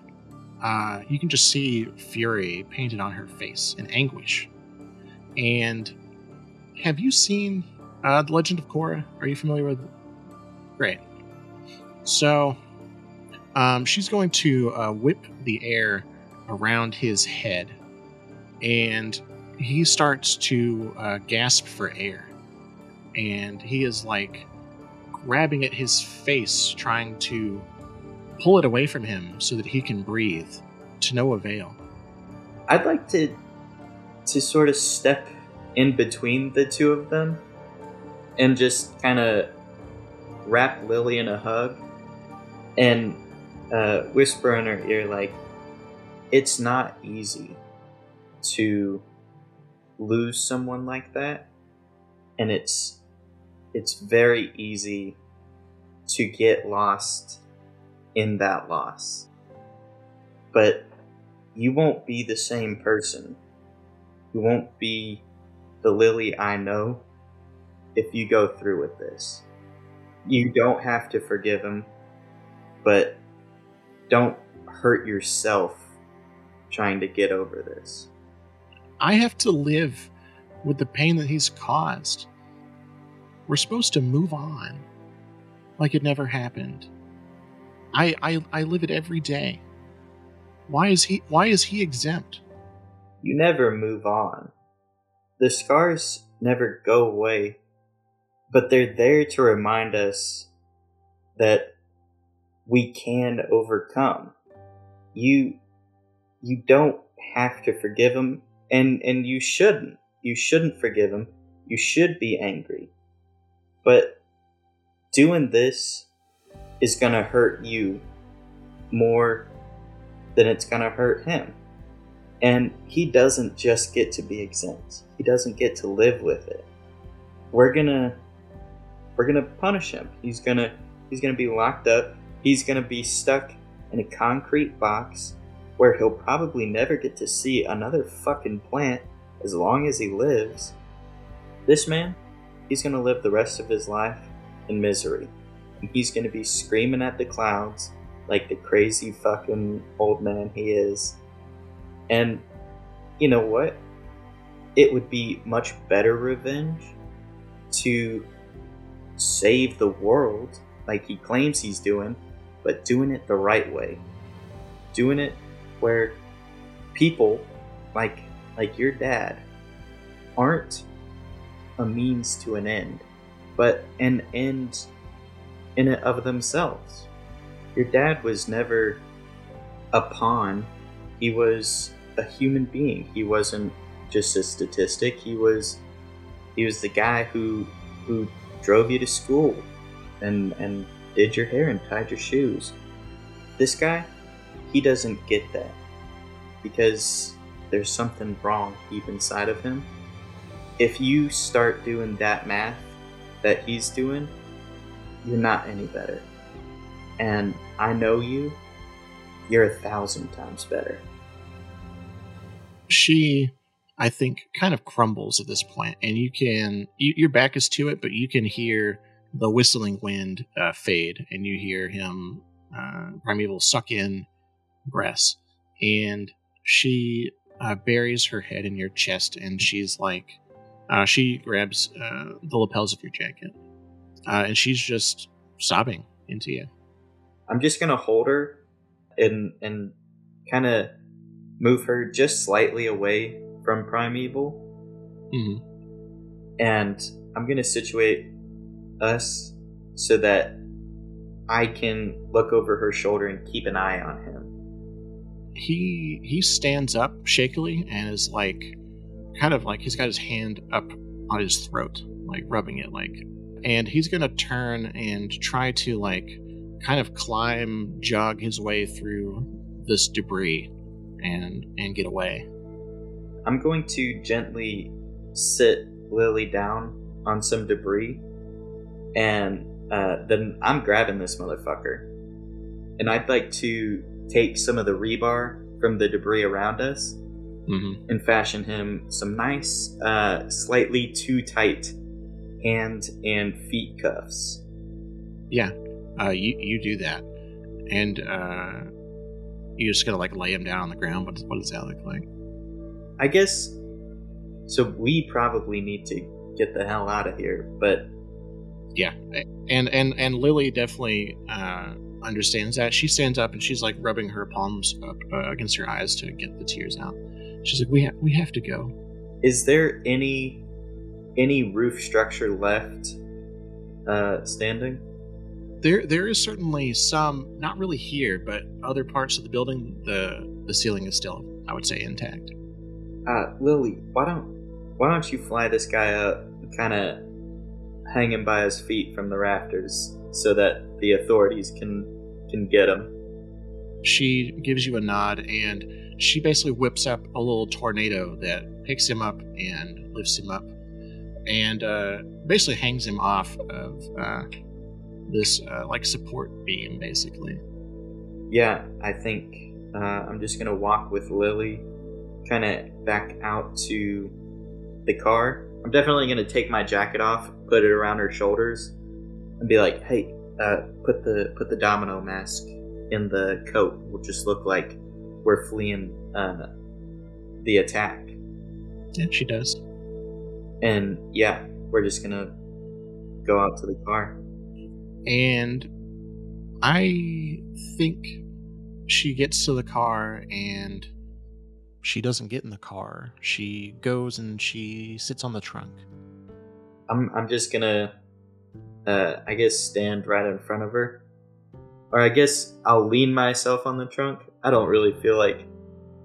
uh, you can just see fury painted on her face and anguish. And have you seen uh, The Legend of Korra? Are you familiar with? Great. So, um, she's going to uh, whip the air around his head, and he starts to uh, gasp for air. And he is like grabbing at his face, trying to pull it away from him so that he can breathe, to no avail. I'd like to to sort of step in between the two of them and just kind of wrap Lily in a hug and uh, whisper in her ear like, "It's not easy to lose someone like that, and it's it's very easy to get lost in that loss. But you won't be the same person. You won't be the Lily I know if you go through with this. You don't have to forgive him, but don't hurt yourself trying to get over this. I have to live with the pain that he's caused. We're supposed to move on like it never happened. I, I I live it every day. Why is he why is he exempt? You never move on. The scars never go away, but they're there to remind us that we can overcome. You you don't have to forgive him and and you shouldn't. You shouldn't forgive him. You should be angry. But doing this is going to hurt you more than it's going to hurt him. And he doesn't just get to be exempt. He doesn't get to live with it. We're going to we're going to punish him. He's going to he's going to be locked up. He's going to be stuck in a concrete box where he'll probably never get to see another fucking plant as long as he lives. This man, he's going to live the rest of his life in misery and he's gonna be screaming at the clouds like the crazy fucking old man he is. And you know what? It would be much better revenge to save the world like he claims he's doing, but doing it the right way. Doing it where people like like your dad aren't a means to an end, but an end in it of themselves. Your dad was never a pawn, he was a human being. He wasn't just a statistic. He was he was the guy who who drove you to school and and did your hair and tied your shoes. This guy, he doesn't get that because there's something wrong deep inside of him. If you start doing that math that he's doing, you're not any better. And I know you, you're a thousand times better. She, I think, kind of crumbles at this point, and you can, you, your back is to it, but you can hear the whistling wind uh, fade, and you hear him, uh, Primeval, suck in breaths. And she uh, buries her head in your chest, and she's like, uh, she grabs uh, the lapels of your jacket, uh, and she's just sobbing into you. I'm just gonna hold her and and kind of move her just slightly away from Primeval, Mm-hmm. and I'm gonna situate us so that I can look over her shoulder and keep an eye on him. He he stands up shakily and is like, kind of like he's got his hand up on his throat, like rubbing it, like, and he's gonna turn and try to like, kind of climb, jog his way through this debris, and and get away. I'm going to gently sit Lily down on some debris, and uh, then I'm grabbing this motherfucker. And I'd like to take some of the rebar from the debris around us Mm-hmm. and fashion him some nice, uh, slightly too tight hand and feet cuffs. Yeah, uh, you you do that, and uh, you're just gonna like lay him down on the ground. What does, what does that look like? I guess. So we probably need to get the hell out of here, but Yeah, and and and Lily definitely uh, understands that. She stands up and she's like rubbing her palms up uh, against her eyes to get the tears out. She's like, "We ha- we have to go." is there any any roof structure left uh, standing? There there is certainly some, not really here, but other parts of the building. the The ceiling is still, I would say, intact. Uh, Lily, why don't why don't you fly this guy up, kind of hang him by his feet from the rafters, so that the authorities can can get him. She gives you a nod and she basically whips up a little tornado that picks him up and lifts him up and uh, basically hangs him off of uh, this uh, like support beam, basically. Yeah, I think uh, I'm just gonna walk with Lily, kind of back out to the car. I'm definitely gonna take my jacket off, put it around her shoulders, and be like, "Hey, uh, put the put the domino mask in the coat. We'll just look like we're fleeing uh, the attack." Yeah, she does. And yeah, we're just gonna go out to the car. And I think she gets to the car and she doesn't get in the car. She goes and she sits on the trunk. I'm I'm just gonna, uh, I guess, stand right in front of her, or I guess I'll lean myself on the trunk. I don't really feel like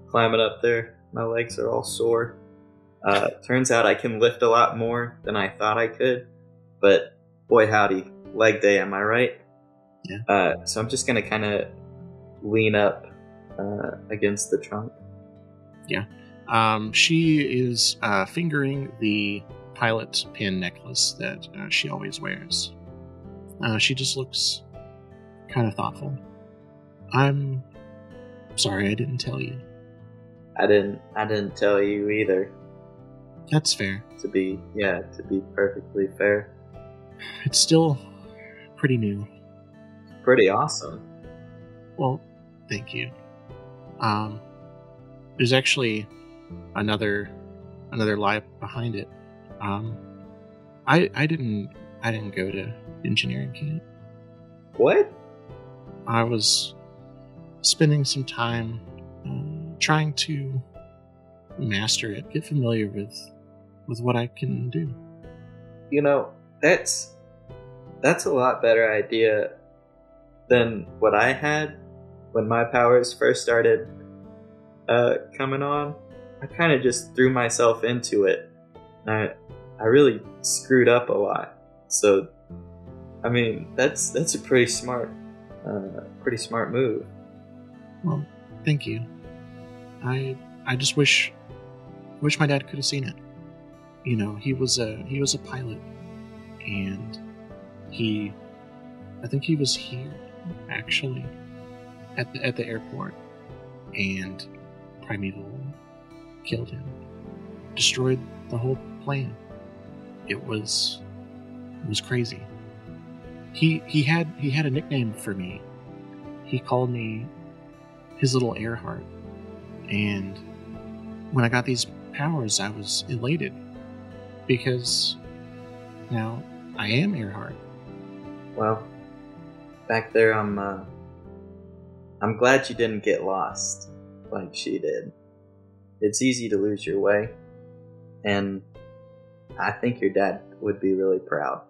climbing up there. My legs are all sore. Uh, turns out I can lift a lot more than I thought I could, but boy howdy, leg day, am I right? Yeah. Uh, so I'm just gonna kind of lean up uh, against the trunk. Yeah. Um, she is uh, fingering the pilot pin necklace that uh, she always wears. Uh, she just looks kind of thoughtful. I'm sorry I didn't tell you. I didn't I didn't tell you either. That's fair. To be yeah, to be perfectly fair. It's still pretty new. Pretty awesome. Well, thank you. Um, there's actually another another lie behind it. Um, I I didn't I didn't go to engineering camp. What? I was spending some time uh, trying to master it, get familiar with with what I can do. You know, that's that's a lot better idea than what I had when my powers first started uh, coming on. I kind of just threw myself into it. I I really screwed up a lot. So, I mean, that's that's a pretty smart, uh, pretty smart move. Well, thank you. I I just wish wish my dad could have seen it. You know, he was a he was a pilot, and he I think he was here, actually, at the, at the airport, and Primeval killed him, destroyed the whole plane. It was it was crazy. He he had he had a nickname for me. He called me his little Earhart, and when I got these powers, I was elated because now I am Earhart. Well, back there, I'm. Uh, I'm glad you didn't get lost like she did. It's easy to lose your way, and I think your dad would be really proud.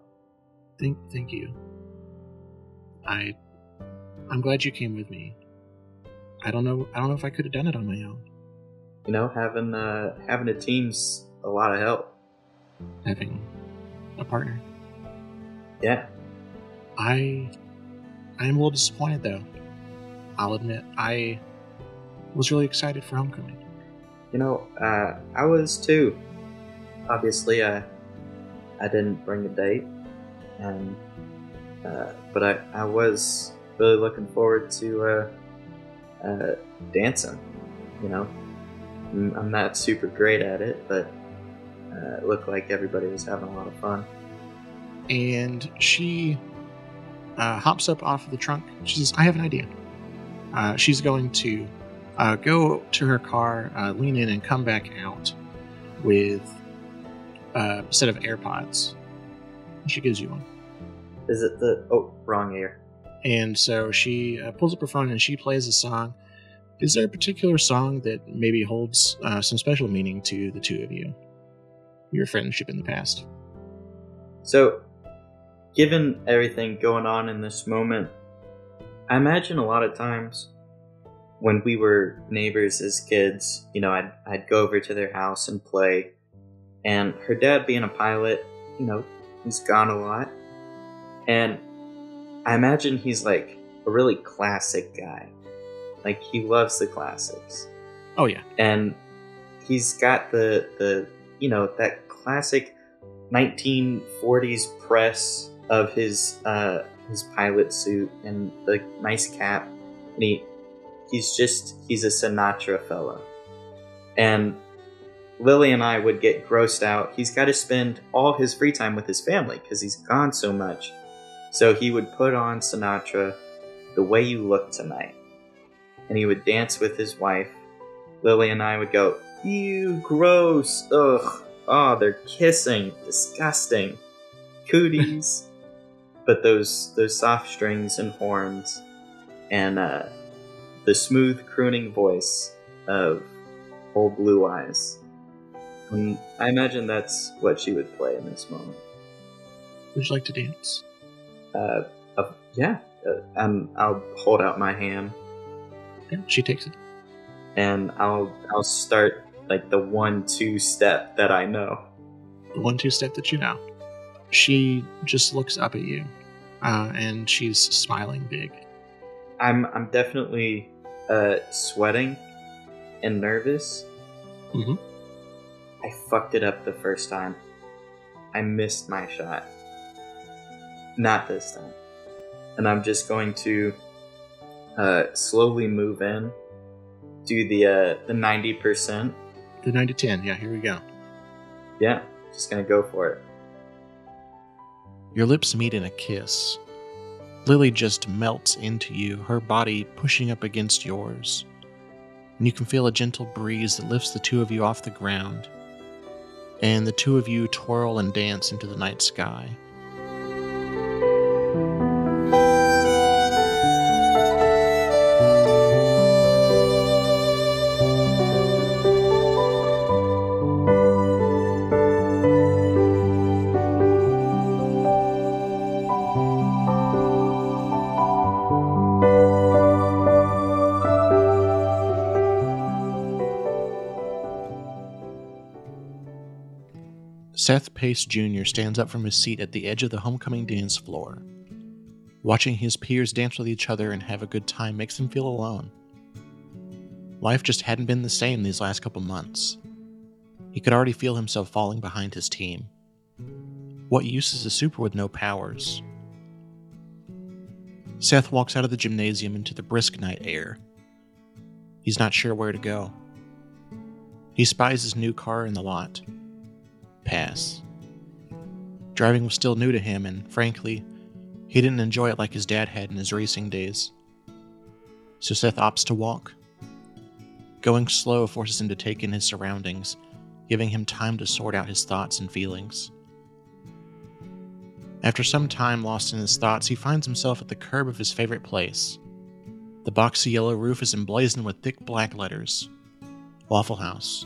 Thank, thank you. I, I'm glad you came with me. I don't know. I don't know if I could have done it on my own. You know, having uh, having a team's a lot of help. Having a partner. Yeah. I, I am a little disappointed though. I'll admit I was really excited for homecoming. You know, uh, I was too. Obviously, I I didn't bring a date, and uh, but I I was really looking forward to uh, uh, dancing. You know, I'm not super great at it, but uh, it looked like everybody was having a lot of fun. And she uh, hops up off of the trunk. She says, "I have an idea." Uh, she's going to uh, go to her car, uh, lean in, and come back out with uh, a set of AirPods. She gives you one. Is it the oh wrong ear? And so she uh, pulls up her phone and she plays a song. Is there a particular song that maybe holds uh, some special meaning to the two of you? Your friendship in the past? So, given everything going on in this moment, I imagine a lot of times when we were neighbors as kids, you know, I'd, I'd go over to their house and play. And her dad, being a pilot, you know, he's gone a lot. And I imagine he's like a really classic guy. Like, he loves the classics. Oh, yeah. And he's got the, the you know, that classic 1940s press of his uh, his pilot suit and the nice cap, and he he's just he's a Sinatra fella. And Lily and I would get grossed out. He's got to spend all his free time with his family because he's gone so much. So he would put on Sinatra, "The Way You Look Tonight," and he would dance with his wife. Lily and I would go, "You gross! Ugh! Oh, they're kissing. Disgusting. Cooties." but those those soft strings and horns, and uh, the smooth crooning voice of old Blue Eyes. And I imagine that's what she would play in this moment. Would you like to dance? Uh, uh yeah. Uh, um, I'll hold out my hand. Yeah, she takes it. And I'll I'll start like the one two step that I know. The one two step that you know. She just looks up at you, uh, and she's smiling big. I'm I'm definitely uh, sweating and nervous. Mm-hmm. I fucked it up the first time. I missed my shot. Not this time. And I'm just going to uh, slowly move in. Do the uh, the ninety percent. The nine to ten. Yeah, here we go. Yeah, just gonna go for it. Your lips meet in a kiss. Lily just melts into you, her body pushing up against yours. And you can feel a gentle breeze that lifts the two of you off the ground. And the two of you twirl and dance into the night sky. Seth Pace Jr. stands up from his seat at the edge of the homecoming dance floor. Watching his peers dance with each other and have a good time makes him feel alone. Life just hadn't been the same these last couple months. He could already feel himself falling behind his team. What use is a super with no powers? Seth walks out of the gymnasium into the brisk night air. He's not sure where to go. He spies his new car in the lot. Pass. Driving was still new to him, and frankly, he didn't enjoy it like his dad had in his racing days. So Seth opts to walk. Going slow forces him to take in his surroundings, giving him time to sort out his thoughts and feelings. After some time lost in his thoughts, he finds himself at the curb of his favorite place. The boxy yellow roof is emblazoned with thick black letters Waffle House.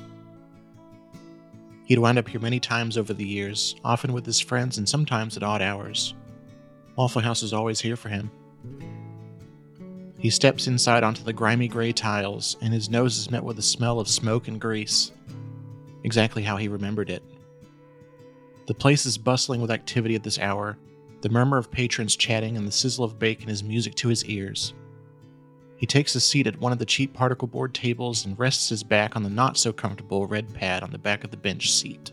He'd wound up here many times over the years, often with his friends and sometimes at odd hours. Waffle House is always here for him. He steps inside onto the grimy gray tiles, and his nose is met with a smell of smoke and grease. Exactly how he remembered it. The place is bustling with activity at this hour. The murmur of patrons chatting and the sizzle of bacon is music to his ears. He takes a seat at one of the cheap particle board tables and rests his back on the not so comfortable red pad on the back of the bench seat.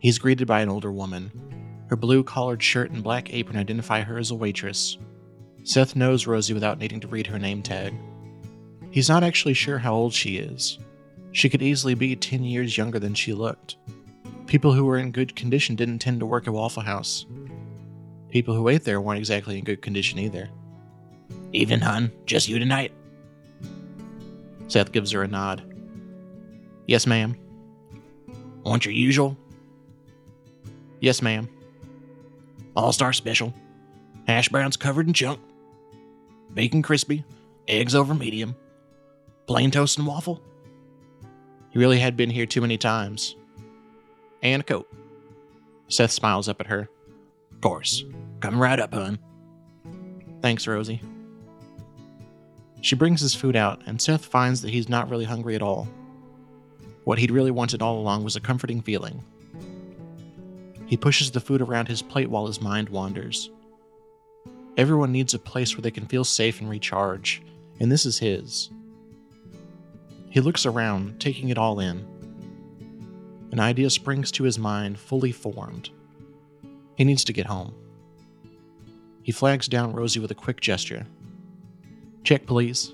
He's greeted by an older woman. Her blue collared shirt and black apron identify her as a waitress. Seth knows Rosie without needing to read her name tag. He's not actually sure how old she is. She could easily be 10 years younger than she looked. People who were in good condition didn't tend to work at Waffle House. People who ate there weren't exactly in good condition either. Evening, hun. Just you tonight. Seth gives her a nod. Yes, ma'am. Want your usual? Yes, ma'am. All star special. Hash browns covered in chunk. Bacon crispy. Eggs over medium. Plain toast and waffle. You really had been here too many times. And a Coke. Seth smiles up at her. Of course. Come right up, hun. Thanks, Rosie. She brings his food out, and Seth finds that he's not really hungry at all. What he'd really wanted all along was a comforting feeling. He pushes the food around his plate while his mind wanders. Everyone needs a place where they can feel safe and recharge, and this is his. He looks around, taking it all in. An idea springs to his mind, fully formed. He needs to get home. He flags down Rosie with a quick gesture. Check, please.